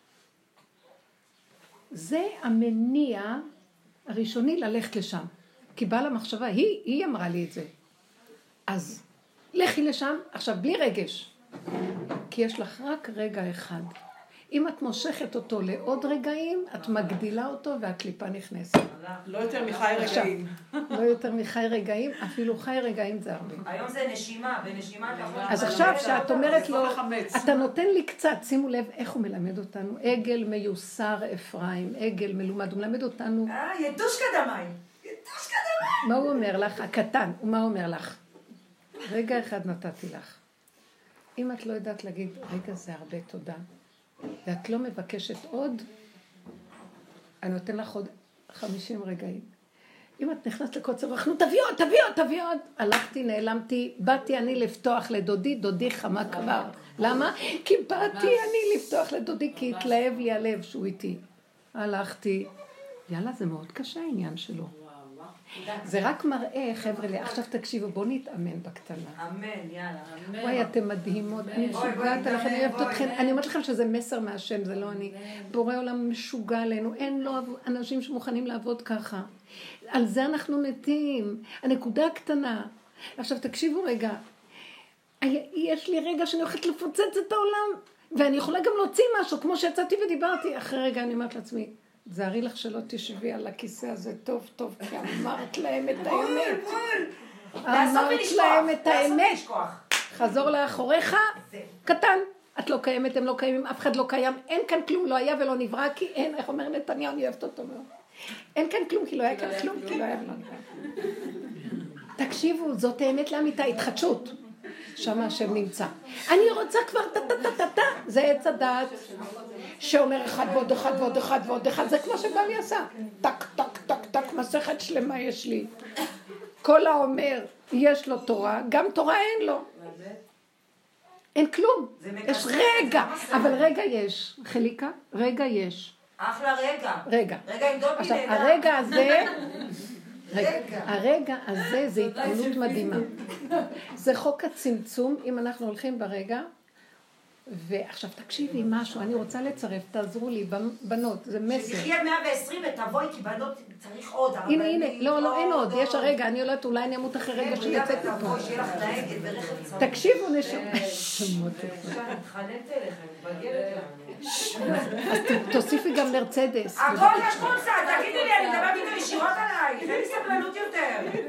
זה המניע הראשוני ללכת לשם. כי באה למחשבה, היא, היא אמרה לי את זה. אז לכי לשם, עכשיו בלי רגש. כי יש לך רק רגע אחד. אם את מושכת אותו לעוד רגעים, את מגדילה אותו והקליפה נכנסת. לא יותר מחי רגעים. לא יותר מחי רגעים, אפילו חי רגעים זה הרבה. היום זה נשימה, בנשימה אתה יכול... אז עכשיו כשאת אומרת לו, אתה נותן לי קצת, שימו לב איך הוא מלמד אותנו, עגל מיוסר אפרים, עגל מלומד, הוא מלמד אותנו... אה, ידוש קדמי. ידוש קדמי. מה הוא אומר לך? הקטן, ומה הוא אומר לך? רגע אחד נתתי לך. אם את לא יודעת להגיד, רגע זה הרבה תודה, ואת לא מבקשת עוד, אני נותן לך עוד חמישים רגעים. אם את נכנסת לקוצר רחנו, תביא עוד, תביא עוד, תביא עוד. הלכתי, נעלמתי, באתי אני לפתוח לדודי, דודי חמה כבר. למה? כי באתי אני לפתוח לדודי, כי התלהב לי הלב שהוא איתי. הלכתי. יאללה, זה מאוד קשה העניין שלו. זה רק מראה, חבר'ה, עכשיו תקשיבו, בואו נתאמן בקטנה. אמן, יאללה. וואי, אתם מדהימות, אני משוגעת עליכם, אני אוהבת אתכם, אני אומרת לכם שזה מסר מהשם, זה לא אני. בורא עולם משוגע עלינו, אין לו אנשים שמוכנים לעבוד ככה. על זה אנחנו מתים. הנקודה הקטנה. עכשיו תקשיבו רגע, יש לי רגע שאני הולכת לפוצץ את העולם, ואני יכולה גם להוציא משהו, כמו שיצאתי ודיברתי, אחרי רגע אני אומרת לעצמי, תזהרי לך שלא תשבי על הכיסא הזה טוב טוב, כי אמרת להם את האמת. אמרת להם את האמת. חזור לאחוריך, קטן. את לא קיימת, הם לא קיימים, אף אחד לא קיים, אין כאן כלום, לא היה ולא נברא, כי אין, איך אומר נתניהו, אני אוהבת אותו מאוד. אין כאן כלום, כי לא היה כאן כלום, כי לא היה ולא נברא. תקשיבו, זאת האמת לאמיתה, התחדשות. שם השם נמצא. אני רוצה כבר טה-טה-טה-טה, זה עץ הדעת שאומר אחד ועוד אחד ועוד אחד ועוד אחד, זה כמו שבעלי עשה. טק, טק, טק, טק, מסכת שלמה יש לי. כל האומר, יש לו תורה, גם תורה אין לו. אין כלום. יש רגע, אבל רגע יש. חליקה, רגע יש. אחלה רגע. רגע. רגע עם דובי עכשיו, הרגע הזה... <laughs> רגע. הרגע הזה זה <laughs> התעלות מדהימה. זה חוק הצמצום, אם אנחנו הולכים ברגע, ועכשיו תקשיבי משהו, אני רוצה לצרף, תעזרו לי, בנות, זה מסר. שתחיה 120 ותבואי, כי בנות צריך עוד. הנה, הנה, לא, לא, אין עוד, יש הרגע, אני יודעת, אולי אני אמות אחרי רגע שאני יוצאת צמוד. תקשיבו, נשמה. <laughs> אני מתחננת אליך, אני מתבגרת אז תוסיפי גם מרצדס. הכל יש קונסה, תגידי לי, אני מדברת איתו ישירות עלייך, אין לי סבלנות יותר.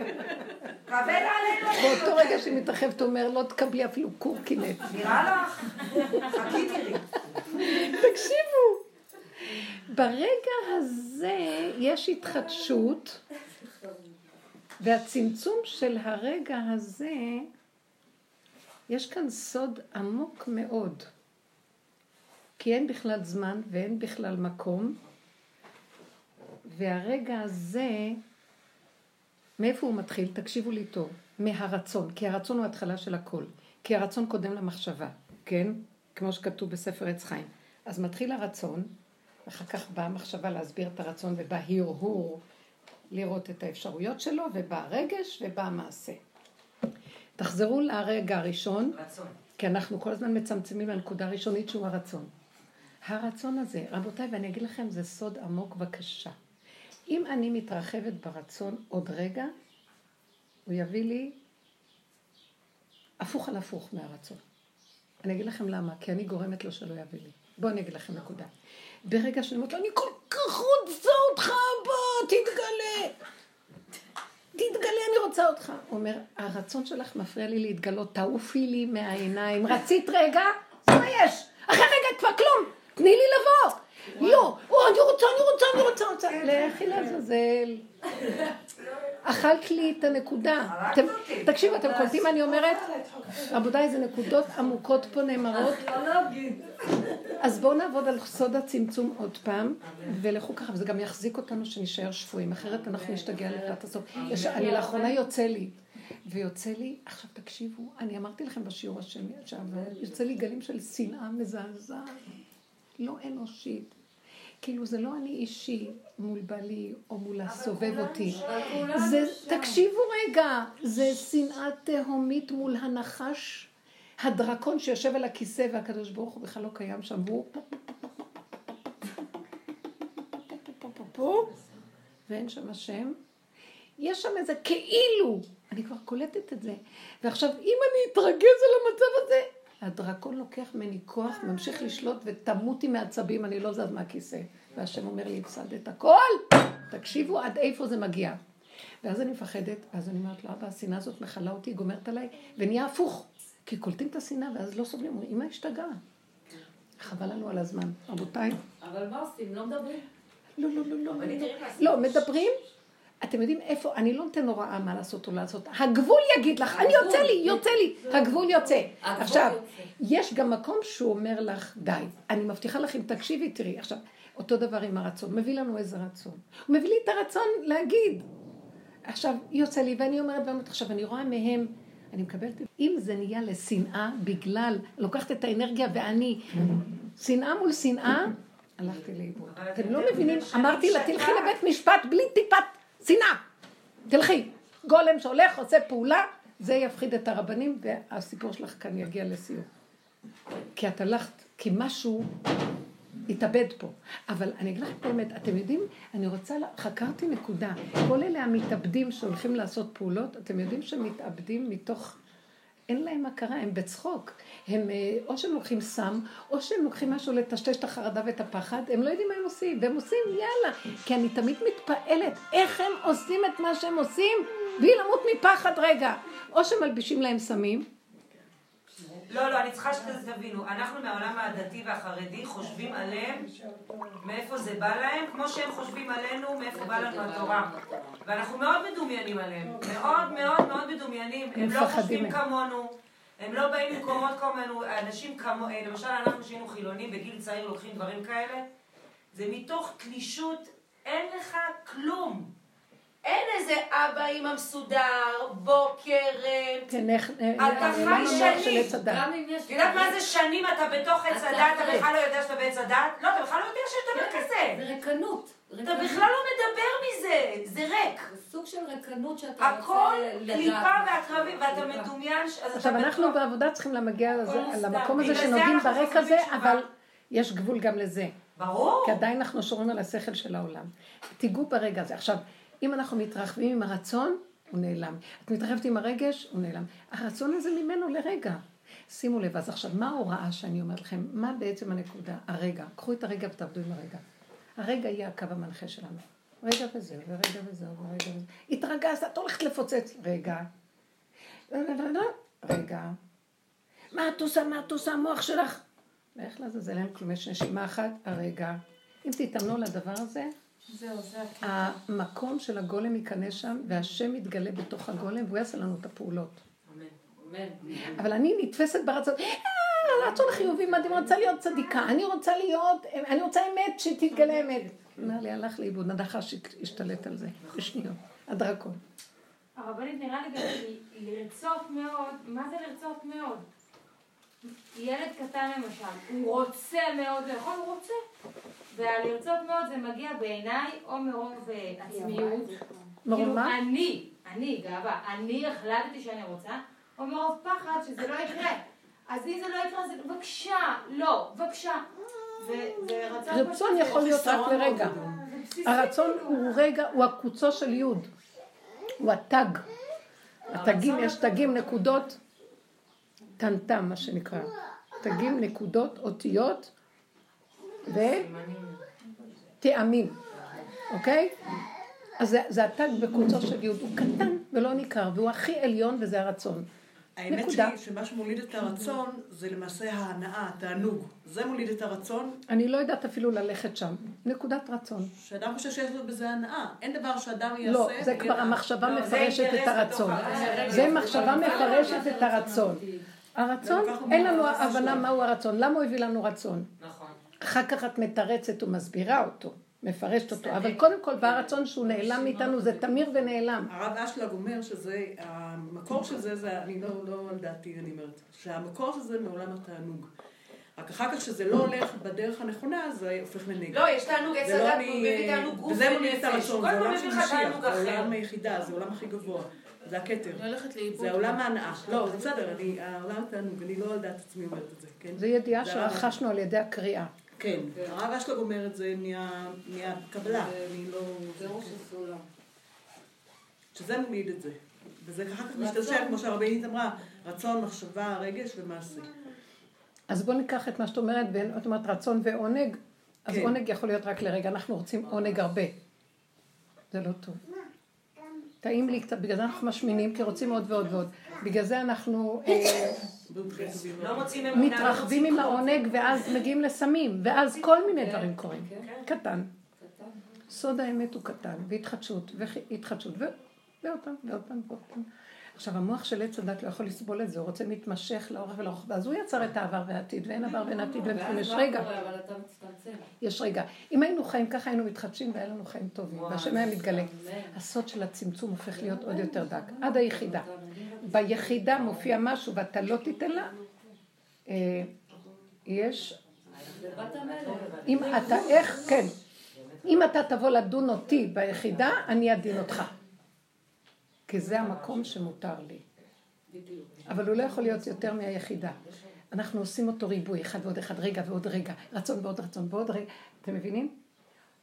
קבל עלינו. באותו רגע שהיא מתרחבת, הוא אומר, לא תקבלי אפילו קורקינט. נראה לך? חכי תראי. תקשיבו. ברגע הזה יש התחדשות, והצמצום של הרגע הזה, יש כאן סוד עמוק מאוד. כי אין בכלל זמן ואין בכלל מקום, והרגע הזה, מאיפה הוא מתחיל? תקשיבו לי טוב. מהרצון, כי הרצון הוא התחלה של הכל. כי הרצון קודם למחשבה, כן? כמו שכתוב בספר עץ חיים. אז מתחיל הרצון, אחר כך באה המחשבה להסביר את הרצון ובא הרהור לראות את האפשרויות שלו, ובא הרגש ובא המעשה. תחזרו לרגע הראשון, רצון. כי אנחנו כל הזמן מצמצמים לנקודה הראשונית שהוא הרצון. הרצון הזה, רבותיי, ואני אגיד לכם, זה סוד עמוק בקשה. אם אני מתרחבת ברצון עוד רגע, הוא יביא לי הפוך על הפוך מהרצון. אני אגיד לכם למה, כי אני גורמת לו שלא יביא לי. בואו אני אגיד לכם נקודה. ברגע שאני אומרת לו, אני כל כך רוצה אותך, בוא, תתגלה. תתגלה, אני רוצה אותך. הוא אומר, הרצון שלך מפריע לי להתגלות, תעופי לי מהעיניים. רצית רגע? מה יש. אחרי רגע כבר כלום. תני לי לבוא. לא, אני רוצה, אני רוצה, אני רוצה, רוצה. לכי לעזאזל. אכלת לי את הנקודה. תקשיבו, אתם קולטים מה אני אומרת? רבותיי, זה נקודות עמוקות פה נאמרות. אז בואו נעבוד על סוד הצמצום עוד פעם, ולכו ככה, וזה גם יחזיק אותנו שנישאר שפויים, אחרת אנחנו נשתגע לקראת הסוף. אני לאחרונה יוצא לי. ויוצא לי, עכשיו תקשיבו, אני אמרתי לכם בשיעור השני, עכשיו, יוצא לי גלים של שנאה מזעזעת, לא אנושית. כאילו זה לא אני אישי מול בעלי או מול הסובב אותי. זה, תקשיבו רגע, זה שנאה תהומית מול הנחש, הדרקון שיושב על הכיסא והקדוש ברוך הוא בכלל לא קיים שם, והוא ואין שם השם. יש שם איזה כאילו, אני כבר קולטת את זה. ועכשיו, אם אני אתרגז על המצב הזה, הדרקון לוקח ממני כוח, ממשיך לשלוט ותמותי מעצבים, אני לא זז מהכיסא. והשם אומר לי, הפסדת הכל! תקשיבו עד איפה זה מגיע. ואז אני מפחדת, אז אני אומרת לו, אבא, השנאה הזאת מכלה אותי, גומרת עליי, ונהיה הפוך. כי קולטים את השנאה ואז לא סובלים, אומרים, אמא השתגעה. חבל לנו על הזמן. רבותיי. אבל מה עושים? לא מדברים? לא, לא, לא, לא. לא, מדברים. אתם יודעים איפה, אני לא נותן הוראה מה לעשות או לעשות. הגבול יגיד לך, אני יוצא לי, יוצא לי. הגבול יוצא. עכשיו, יש גם מקום שהוא אומר לך, די. אני מבטיחה לך, אם תקשיבי, תראי. עכשיו, אותו דבר עם הרצון. מביא לנו איזה רצון. הוא מביא לי את הרצון להגיד. עכשיו, יוצא לי, ואני אומרת, ואומרת, עכשיו, אני רואה מהם, אני מקבלת, אם זה נהיה לשנאה בגלל, לוקחת את האנרגיה ואני, שנאה מול שנאה, הלכתי לאיבוד. אתם לא מבינים, אמרתי לה, תלכי לבית משפט בלי טיפת שנאה. תלכי. גולם שהולך, עושה פעולה, זה יפחיד את הרבנים, והסיפור שלך כאן יגיע לסיום. כי את הלכת, כי משהו התאבד פה. אבל אני אגיד לכם את האמת, אתם יודעים, אני רוצה, חקרתי נקודה. כל אלה המתאבדים שהולכים לעשות פעולות, אתם יודעים שהם מתאבדים מתוך... אין להם הכרה, הם בצחוק. הם אה, או שהם לוקחים סם, או שהם לוקחים משהו לטשטש את החרדה ואת הפחד, הם לא יודעים מה הם עושים, והם עושים יאללה. כי אני תמיד מתפעלת איך הם עושים את מה שהם עושים, בלי למות מפחד רגע. או שמלבישים להם סמים, לא, לא, אני צריכה שתבינו, אנחנו מהעולם הדתי והחרדי חושבים עליהם מאיפה זה בא להם, כמו שהם חושבים עלינו מאיפה בא לנו התורה. ואנחנו מאוד מדומיינים עליהם, מאוד מאוד מאוד מדומיינים, הם לא חושבים כמונו. הם לא באים ממקומות כמונו, אנשים כמו, אה, למשל אנחנו שהיינו חילונים בגיל צעיר לוקחים דברים כאלה, זה מתוך תלישות, אין לך כלום. אין איזה אבא אימא מסודר, בוקר, כן, איך, אתה חי שנים. את יודעת מה זה שנים אתה בתוך עץ הדת, אתה בכלל לא יודע שאתה בעץ הדת? לא, אתה בכלל לא יודע שיש דבר כן, כזה. זה ריקנות. אתה בכלל לא מדבר מזה, זה ריק. זה סוג של ריקנות שאתה רוצה לדעת. הכל קליפה והקרבים, ואתה מדומיין... עכשיו, אנחנו בעבודה צריכים להגיע למקום הזה שנוגעים בריק הזה, אבל יש גבול גם לזה. ברור. כי עדיין אנחנו שומרים על השכל של העולם. תיגעו ברגע הזה. עכשיו, אם אנחנו מתרחבים עם הרצון, הוא נעלם. את מתרחבת עם הרגש, הוא נעלם. הרצון הזה ממנו לרגע. שימו לב, אז עכשיו, מה ההוראה שאני אומרת לכם? מה בעצם הנקודה? הרגע. קחו את הרגע ותעבדו עם הרגע. הרגע יהיה הקו המנחה שלנו. רגע וזהו, ורגע וזהו, ורגע וזהו. התרגזת, את הולכת לפוצץ. רגע. רגע. מה את עושה? מה את עושה? המוח שלך. ואיך לעזאזל אין כלום, יש נשימה אחת, הרגע. אם תתאמנו לדבר הזה, זהו, זה המקום של הגולם ייכנס שם, והשם יתגלה בתוך הגולם, והוא יעשה לנו את הפעולות. אבל אני נתפסת ברצון, אה, רצון חיובי מדהים, רוצה להיות צדיקה, אני רוצה להיות, אני רוצה אמת, שתתגלה אמת. אמר לי, הלך לאיבוד, נדחה שהשתלט על זה, בשניות, הדרקון. הרבנית, נראה לי גם לרצות מאוד, מה זה לרצות מאוד? ילד קטן למשל, הוא רוצה מאוד לאכול, הוא רוצה. והלרצות מאוד זה מגיע בעיניי או מרוב אה, עצמיות. מרוב כאילו? אני, אני, גאווה, אני החלטתי שאני רוצה, או מרוב פחד שזה לא יקרה. אז אם זה לא יקרה, אז בבקשה, לא, בבקשה. רצון יכול להיות רק לרגע. הרצון הוא רגע, הוא הקוצו של יוד. הוא התג. התגים, יש תגים, נקודות, טנטם, מה שנקרא. תגים, נקודות, אותיות, וטעמים, אוקיי? אז זה, זה התג בקוצו של יוד, הוא קטן ולא ניכר, והוא הכי עליון וזה הרצון. האמת נקודה. שלי, שמה שמוליד את הרצון זה למעשה ההנאה, התענוג. זה מוליד את הרצון. אני לא יודעת אפילו ללכת שם. נקודת רצון. שאדם חושב שיש לו בזה הנאה. אין דבר שאדם יעשה... לא, זה כבר המחשבה לא, מפרשת את הרצון. זה מחשבה מפרשת את הרצון. הרצון, אין לנו הבנה מהו הרצון. למה הוא הביא לנו רצון? נכון. אחר כך את מתרצת ומסבירה אותו. מפרשת אותו, אבל קודם כל בא הרצון שהוא נעלם מאיתנו, זה תמיר ונעלם. הרב אשלג אומר שזה, המקור של זה, זה, אני לא, לא על דעתי, אני אומרת, שהמקור של זה מעולם התענוג. רק אחר כך שזה לא הולך בדרך הנכונה, זה הופך לנגד. לא, יש תענוג עץ הדת, הוא מביא תענוג גוף. וזה מוליד את הרצון, זה עולם של משיח, זה עולם היחידה, זה עולם הכי גבוה. זה הכתר. זה העולם ההנאה. לא, זה בסדר, העולם התענוג, אני לא על דעת עצמי אומרת את זה, כן? זה ידיעה שרכשנו על ידי הקריאה. כן, הרב אשלג אומר את זה מהקבלה, אני לא... זה ראש הסולם. שזה מוליד את זה. וזה אחר כך משתלשל, כמו שהרבנית אמרה, רצון, מחשבה, רגש ומעשה. אז בואו ניקח את מה שאת אומרת, ואת אומרת רצון ועונג, אז כן. עונג יכול להיות רק לרגע, אנחנו רוצים עונג הרבה. זה לא טוב. טעים לי קצת, בגלל זה אנחנו משמינים, כי רוצים עוד ועוד ועוד. בגלל זה אנחנו אה, לא מתרחבים עם העונג, ואז מגיעים לסמים, ואז כל מיני דברים קורים. קטן. סוד האמת הוא קטן, והתחדשות, והתחדשות, ועוד פעם, ועוד פעם, ועוד פעם. עכשיו, המוח של עץ הדת לא יכול לסבול את זה, הוא רוצה מתמשך לאורך ולאורך, ואז הוא יצר את העבר והעתיד, ואין עבר ואין עתיד ואין יש רגע. יש רגע. אם היינו חיים ככה, היינו מתחדשים והיה לנו חיים טובים, והשם היה מתגלה. הסוד של הצמצום הופך להיות עוד יותר דק, עד היחידה. ביחידה מופיע משהו ואתה לא תיתן לה, אה, יש... אם אתה, איך, כן. אם אתה תבוא לדון אותי ביחידה, אני אדין אותך. כי זה המקום שמותר לי. אבל הוא לא יכול להיות יותר מהיחידה. אנחנו עושים אותו ריבוי, אחד ועוד אחד, רגע ועוד רגע, רצון ועוד רצון ועוד רגע. אתם מבינים?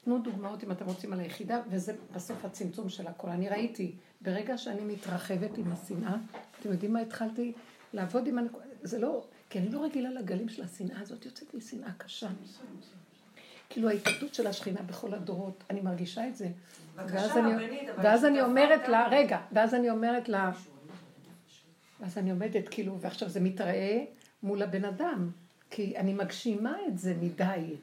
תנו דוגמאות אם אתם רוצים על היחידה, וזה בסוף הצמצום של הכל. אני ראיתי, ברגע שאני מתרחבת עם השנאה, אתם יודעים מה התחלתי? לעבוד עם הנקודה, זה לא, כי אני לא רגילה לגלים של השנאה הזאת, יוצאת לי שנאה קשה. כאילו ההתאבדות של השכינה בכל הדורות, אני מרגישה את זה. ואז אני, ואז אני אומרת לה, רגע, ואז אני אומרת לה, ואז אני עומדת כאילו, ועכשיו זה מתראה מול הבן אדם, כי אני מגשימה את זה מדי.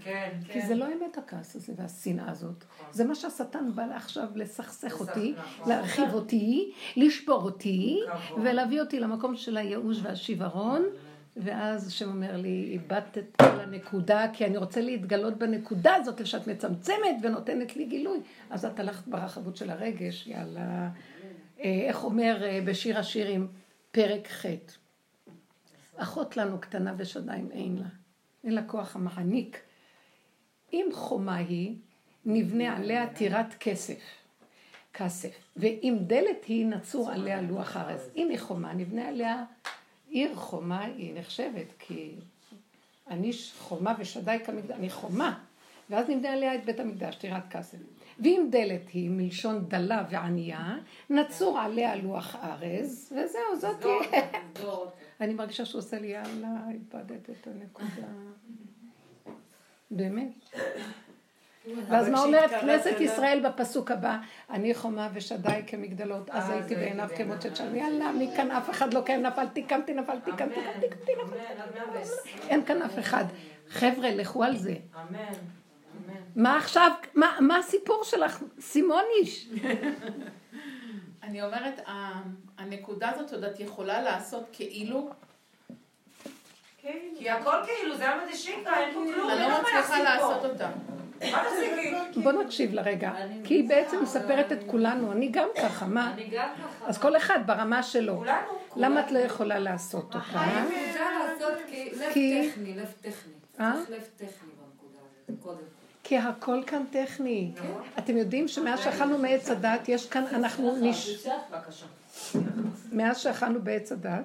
כן, כי כן. זה לא אמת הכעס הזה והשנאה הזאת. נכון. זה מה שהשטן בא עכשיו לסכסך אותי, נכון. להרחיב אותי, לשבור אותי, ולהביא אותי למקום של הייאוש והשיוורון. ואז השם אומר לי, איבדת את כל הנקודה, כי אני רוצה להתגלות בנקודה הזאת, שאת מצמצמת ונותנת לי גילוי. אז את הלכת ברחבות של הרגש, יאללה. אה, איך אומר אה, בשיר השירים, פרק ח' אחות לנו קטנה ושדיים אין לה. אין לה כוח המעניק. אם חומה היא, נבנה עליה טירת כסף. כסף. ואם דלת היא, נצור עליה לוח ארז. אם היא חומה, נבנה עליה עיר חומה היא נחשבת, כי אני חומה ושדי כמקדש, אני חומה. ואז נבנה עליה את בית המקדש, טירת כסף. ואם דלת היא מלשון דלה וענייה, נצור עליה לוח ארז, וזהו, זאת תהיה. אני מרגישה שהוא עושה לי יאללה, איבדת את הנקודה. באמת. ואז מה אומרת כנסת ישראל בפסוק הבא? אני חומה ושדי כמגדלות, אז הייתי בעיניו כמות של שלום. יאללה, מכאן אף אחד לא קיים, נפלתי, קמתי, נפלתי, קמתי, קמתי, קמתי, נפלתי. אין כאן אף אחד. חבר'ה, לכו על זה. מה עכשיו, מה הסיפור שלך, סימוניש? <laughs> אני אומרת, הנקודה הזאת עוד את יכולה לעשות כאילו כי הכל כאילו, זה המדשיקה, אין פה כלום. אני לא מצליחה לעשות אותה. בוא נקשיב לרגע, כי היא בעצם מספרת את כולנו, אני גם ככה, מה? אני גם ככה. אז כל אחד ברמה שלו. למה את לא יכולה לעשות אותה? אני רוצה לעשות לב טכני, לב טכני. אה? צריך לב טכני בנקודה הזאת, קודם כי הכל כאן טכני. כן. אתם יודעים שמאז שאכלנו מעץ הדת, יש כאן, אנחנו נש... מאז שאכלנו בעץ הדת,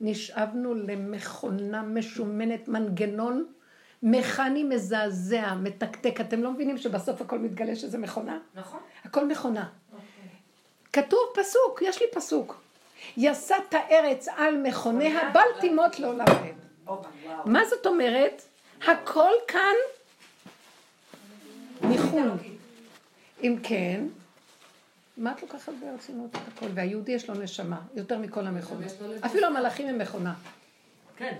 נשאבנו למכונה משומנת, מנגנון מכני מזעזע, מתקתק. אתם לא מבינים שבסוף הכל מתגלה שזה מכונה? נכון. הכל מכונה. אוקיי. כתוב פסוק, יש לי פסוק. יסדת הארץ על מכוניה, בל תימות לעולם ועד. מה זאת אומרת? הכל כאן ניחון. אם כן, מה את לוקחת ברצינות את הכל? והיהודי יש לו נשמה, יותר מכל המכונה. אפילו המלאכים הם מכונה. כן.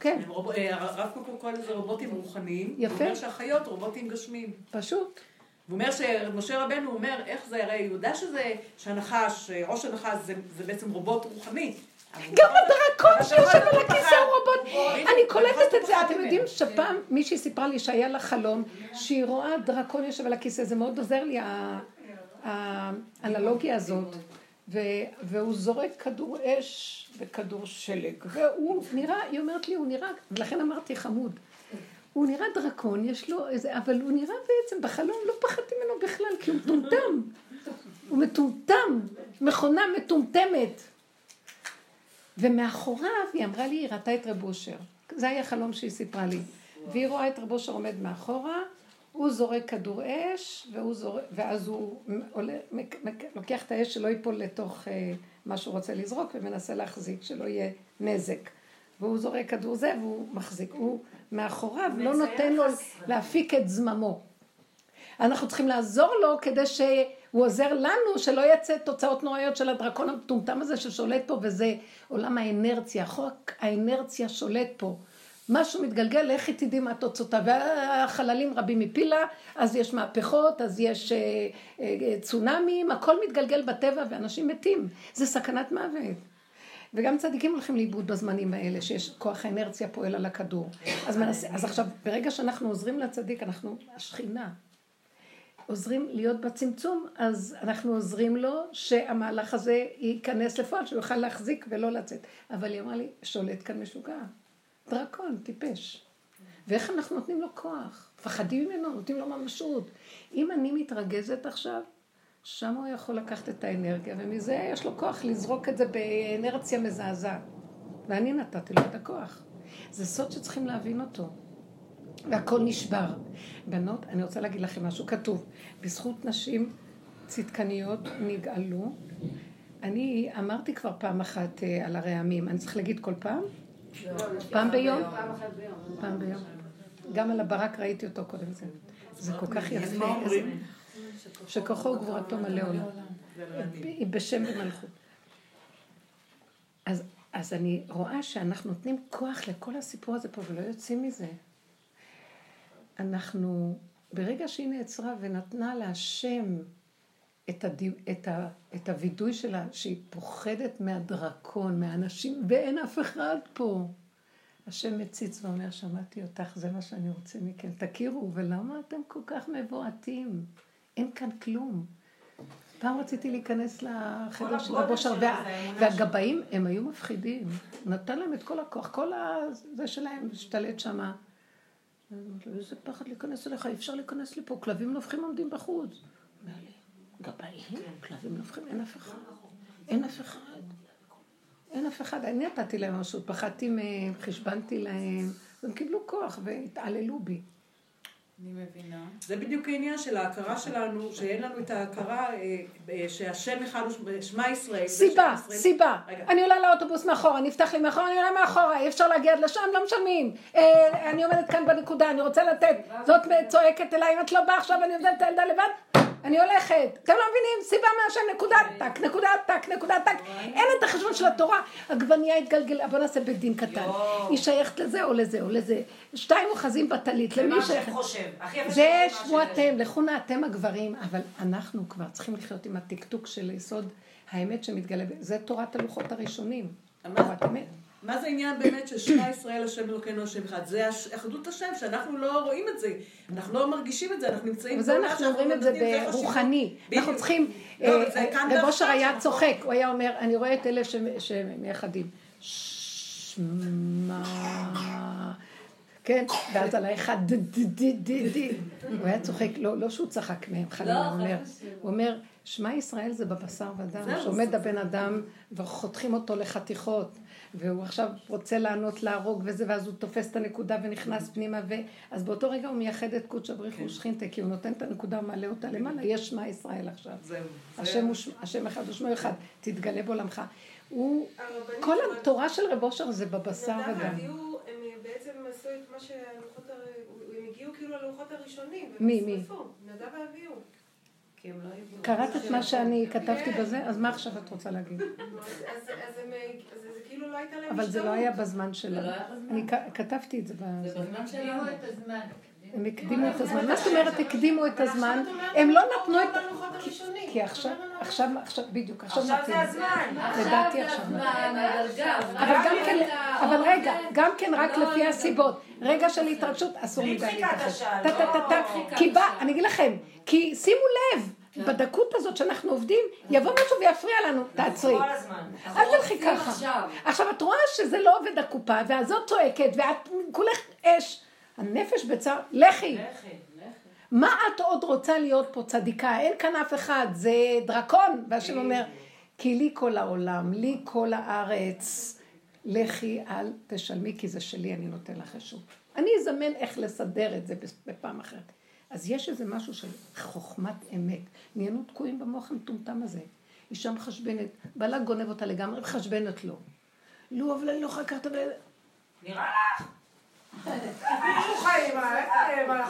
כן. אה, הרב קוקו קורא לזה רובוטים רוחניים. יפה. הוא אומר שהחיות רובוטים גשמיים. פשוט. הוא אומר שמשה רבנו אומר, איך זה, הרי הוא יודע שזה, שהנחש, ראש הנחש זה, זה בעצם רובוט רוחני. גם הדרקון שיושב על הכיסא הוא רובוט. אני קולטת את זה. אתם יודעים שפעם מישהי סיפרה לי שהיה לה חלום שהיא רואה דרקון יושב על הכיסא, זה מאוד עוזר לי האנלוגיה הזאת. והוא זורק כדור אש וכדור שלג, והוא נראה, היא אומרת לי, הוא נראה, ולכן אמרתי חמוד. הוא נראה דרקון, יש לו איזה, אבל הוא נראה בעצם בחלום, לא פחדתי ממנו בכלל, כי הוא מטומטם. הוא מטומטם, מכונה מטומטמת. ומאחוריו, היא אמרה לי, היא ראתה את רב אושר. זה היה חלום שהיא סיפרה לי. והיא רואה את רב אושר עומד מאחורה, הוא זורק כדור אש, והוא זורק, ואז הוא עולה, לוקח את האש שלא ייפול לתוך אה, מה שהוא רוצה לזרוק, ומנסה להחזיק, שלא יהיה נזק. והוא זורק כדור זה, והוא מחזיק. הוא מאחוריו, לא נותן לו להפיק את זממו. אנחנו צריכים לעזור לו כדי שהוא עוזר לנו שלא יצא תוצאות נוראיות של הדרקון המטומטם הזה ששולט פה, וזה עולם האנרציה. חוק האנרציה שולט פה. משהו מתגלגל, לכי תדעי מה תוצאותיו. והחללים רבים מפילה, אז יש מהפכות, אז יש אה, אה, צונאמים, הכל מתגלגל בטבע ואנשים מתים. זה סכנת מוות. וגם צדיקים הולכים לאיבוד בזמנים האלה, שיש כוח האנרציה פועל על הכדור. אז, מנס... אז עכשיו, ברגע שאנחנו עוזרים לצדיק, אנחנו השכינה. עוזרים להיות בצמצום, אז אנחנו עוזרים לו שהמהלך הזה ייכנס לפועל, שהוא יוכל להחזיק ולא לצאת. אבל היא אמרה לי, שולט כאן משוגע. דרקון, טיפש. ואיך אנחנו נותנים לו כוח? מפחדים ממנו, נותנים לו ממשות. אם אני מתרגזת עכשיו, שם הוא יכול לקחת את האנרגיה, ומזה יש לו כוח לזרוק את זה באנרציה מזעזעת. ואני נתתי לו את הכוח. זה סוד שצריכים להבין אותו. והכל נשבר. בנות, אני רוצה להגיד לכם משהו כתוב. בזכות נשים צדקניות נגאלו. אני אמרתי כבר פעם אחת אה, על הרעמים, אני צריך להגיד כל פעם? פעם ביום? פעם ביום. גם על הברק ראיתי אותו קודם זה. זה כל כך יפה. שכוחו וגבורתו מלא עולם. היא בשם ומלכות. אז, אז אני רואה שאנחנו נותנים כוח לכל הסיפור הזה פה ולא יוצאים מזה. אנחנו, ברגע שהיא נעצרה ונתנה להשם את, הדי, את, ה, את הווידוי שלה, שהיא פוחדת מהדרקון, מהאנשים, ואין אף אחד פה. השם מציץ ואומר, שמעתי אותך, זה מה שאני רוצה מכם. תכירו, ולמה אתם כל כך מבועטים? אין כאן כלום. פעם רציתי להיכנס לחדר של רבו שר, וה, והגבאים, הם היו מפחידים. נתן להם את כל הכוח, כל הזה שלהם, השתלט שמה. איזה פחד להיכנס אליך, אי אפשר להיכנס לפה, כלבים נובחים עומדים בחוץ. גבאים, כלבים נובחים, אין אף אחד. אין אף אחד. אין אף אחד. אני נתתי להם משהו, פחדתי מהם, חשבנתי להם, הם קיבלו כוח והתעללו בי. אני מבינה. זה בדיוק העניין של ההכרה שלנו, שאין לנו את ההכרה אה, אה, שהשם אחד הוא שמע ישראל. סיבה, סיבה. אני עולה לאוטובוס מאחורה, נפתח לי מאחורה, אני עולה מאחורה, אי אפשר להגיע עד לשם, לא משלמים. אה, אני עומדת כאן בנקודה, אני רוצה לתת. זאת צועקת אליי, אם את לא באה עכשיו, אני עוזבת את הילדה לבד. אני הולכת. אתם לא מבינים? סיבה מהשם, נקודת טק, נקודת טק, נקודת טק. אין את החשבון של התורה. עגבנייה התגלגלה, בוא נעשה בית דין קטן. היא שייכת לזה או לזה או לזה. שתיים אוחזים בטלית, למי שייכת? זה שבועתם, לכו נא אתם הגברים, אבל אנחנו כבר צריכים לחיות עם הטקטוק של יסוד האמת שמתגלה. זה תורת הלוחות הראשונים. תורת אמת. מה זה העניין באמת של שמע ישראל השם אלוקינו השם אחד? זה אחדות השם, שאנחנו לא רואים את זה, אנחנו לא מרגישים את זה, אנחנו נמצאים וזה אנחנו אומרים את זה ברוחני. אנחנו צריכים, לא, אה, רב אושר היה צוחק, הוא היה אומר, אני רואה את אלה שמייחדים. שמע... כן, ואז על האחד די די די די די. הוא היה צוחק, לא, לא שהוא צחק מהם, חלילה, הוא אומר, הוא אומר, שמע ישראל זה בבשר ודם, שעומד הבן אדם וחותכים אותו לחתיכות. והוא עכשיו רוצה לענות להרוג וזה, ואז הוא תופס את הנקודה ונכנס פנימה, ו... אז באותו רגע הוא מייחד את קודש הבריחו כן. ושכינתה, כי הוא נותן את הנקודה ומעלה אותה למעלה, יש שמע ישראל עכשיו. זהו. השם, הוא, השם אחד ושמו אחד, תתגלה בעולמך. הוא, כל התורה של רב אושר זה בבשר ודם. הם בעצם עשו את מה שהלוחות, הם הגיעו כאילו ללוחות הראשונים. מי, מי? נדב ואביהו. לא קראת את מה שאני כתבתי בזה? אז מה עכשיו את רוצה להגיד? אז זה כאילו לא הייתה להם אבל זה לא היה בזמן שלה. לא אני כתבתי את זה בזמן שלה. הם הקדימו את הזמן. מה זאת אומרת הקדימו את הזמן? הם לא נתנו את... כי עכשיו, עכשיו, עכשיו, בדיוק, עכשיו עכשיו זה הזמן. לדעתי עכשיו. אבל גם כן, אבל רגע, גם כן רק לפי הסיבות. רגע של התרגשות, אסור מדי להתרחש. כי בא, אני אגיד לכם, כי שימו לב. בדקות הזאת שאנחנו עובדים, יבוא משהו ויפריע לנו, תעצרי. אל תלכי ככה. עכשיו, את רואה שזה לא עובד הקופה, והזאת צועקת, ואת כולך אש. הנפש בצער, לכי. מה את עוד רוצה להיות פה צדיקה? אין כאן אף אחד, זה דרקון. והשם אומר, כי לי כל העולם, לי כל הארץ. לכי, אל תשלמי, כי זה שלי, אני נותן לך רשות. אני אזמן איך לסדר את זה בפעם אחרת. אז יש איזה משהו של חוכמת אמת. נהיינו תקועים במוח המטומטם הזה. אישה מחשבנת, בעלה גונב אותה לגמרי, מחשבנת לו. לא, אבל אני לא חקרת, נראה לך?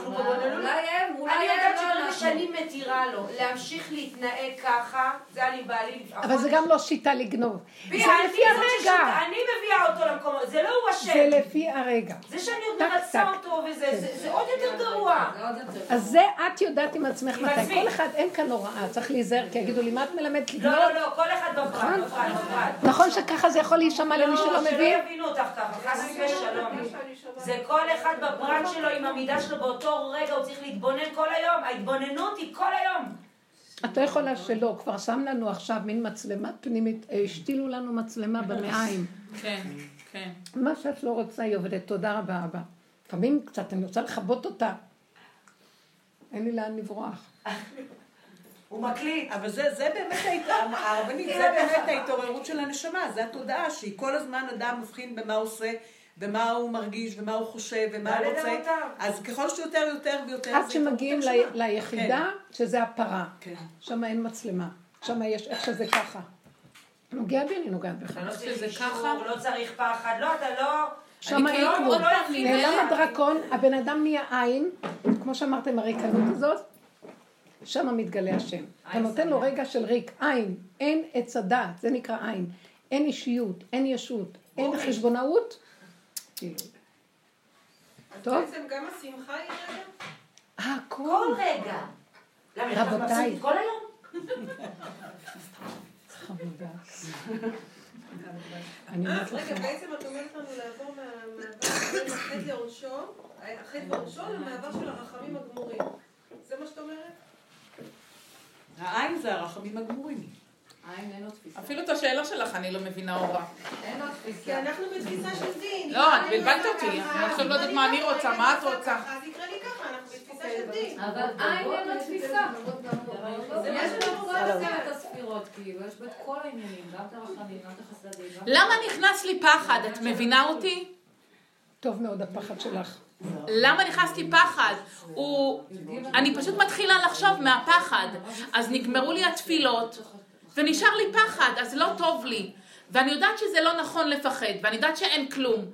אולי הם, אולי אני יודעת שברגע שאני מתירה לו להמשיך להתנהג ככה, זה אני בעלי... אבל זה גם לא שיטה לגנוב. זה לפי הרגע. אני מביאה אותו למקום, זה לא הוא אשם. זה לפי הרגע. זה שאני עוד מרצה אותו וזה, זה עוד יותר גרוע. אז זה את יודעת עם עצמך מתי. כל אחד, אין כאן הוראה, צריך להיזהר, כי יגידו לי, מה את מלמדת לגנוב? לא, לא, לא, כל אחד בפרט, בפרט, בפרט. נכון שככה זה יכול להישמע למי שלא מבין? לא, שלא יבינו אותך ככה, חס ושלום. זה כל אחד בפרט שלו עם המידה שלו באותו רגע, הוא צריך להתבונן כל היום. ההתבוננות היא כל היום. את לא יכולה שלא, כבר שם לנו עכשיו מין מצלמה פנימית, אה, השתילו לנו מצלמה במעיים. כן, כן. מה שאת לא רוצה היא עובדת, תודה רבה אבא. לפעמים קצת אני רוצה לכבות אותה. אין לי לאן לברוח. הוא מקליט. אבל זה, זה באמת, הרבנית, <laughs> זה באמת ההתעוררות של הנשמה, זה התודעה שהיא כל הזמן אדם מבחין במה הוא עושה. ומה הוא מרגיש, ומה הוא חושב, ומה הוא רוצה. אז ככל שיותר, יותר ויותר... עד שמגיעים ליחידה, שזה הפרה. שם אין מצלמה. שם יש איך שזה ככה. נוגע בי, אני נוגעת בך. לא צריך אישור, לא צריך פחד, לא, אתה לא... שם אין כלום. נעלם הדרקון, הבן אדם נהיה עין, כמו שאמרתם, הריקנות הזאת, שם מתגלה השם. אתה נותן לו רגע של ריק, עין, אין עץ הדעת, זה נקרא עין. אין אישיות, אין ישות, אין חשבונאות. כאילו. טוב? אז בעצם גם השמחה היא רגע? הכל. כל רגע. רבותיי. כל היום? חמודה. אני אומרת לכם. רגע, בעצם את אומרת לנו לעבור מהמעבר בין החטא לעונשו, החטא ועונשו למעבר של הרחמים הגמורים. זה מה שאת אומרת? העין זה הרחמים הגמורים. אפילו את השאלה שלך אני לא מבינה אורה. אין עוד תפיסה. כי אנחנו בתפיסה של דין. לא, את בלבלת אותי. אני עכשיו לא יודעת מה אני רוצה, מה את רוצה. אז יקרה לי ככה, אנחנו בתפיסה של דין. אבל עין אין לו תפיסה. יש בכל את הספירות, כאילו, יש בכל העניינים, גם את הרחמים, גם את החסדים. למה נכנס לי פחד? את מבינה אותי? טוב מאוד הפחד שלך. למה נכנס לי פחד? הוא... אני פשוט מתחילה לחשוב מהפחד. אז נגמרו לי התפילות. ונשאר לי פחד, אז לא טוב לי. ואני יודעת שזה לא נכון לפחד, ואני יודעת שאין כלום.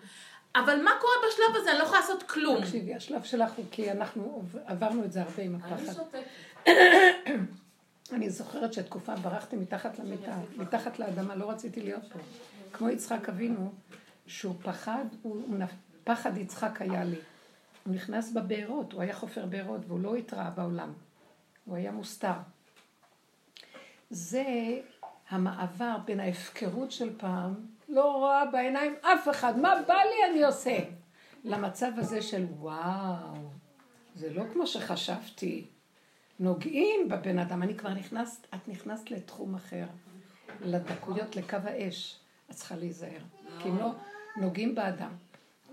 אבל מה קורה בשלב הזה? אני לא יכולה לעשות כלום. תקשיבי, השלב שלך הוא כי אנחנו עברנו את זה הרבה עם הפחד. <coughs> אני זוכרת שתקופה ברחתי מתחת למיטה, מתחת לאדמה, לא רציתי להיות פה. כמו יצחק אבינו, שהוא פחד, הוא, פחד יצחק היה לי. הוא נכנס בבארות, הוא היה חופר בארות והוא לא התראה בעולם. הוא היה מוסתר. זה המעבר בין ההפקרות של פעם, לא רואה בעיניים אף אחד, מה בא לי אני עושה, למצב הזה של וואו, זה לא כמו שחשבתי, נוגעים בבן אדם, אני כבר נכנסת, את נכנסת לתחום אחר, לדקויות, לקו האש, את צריכה להיזהר, כי אם לא, נוגעים באדם,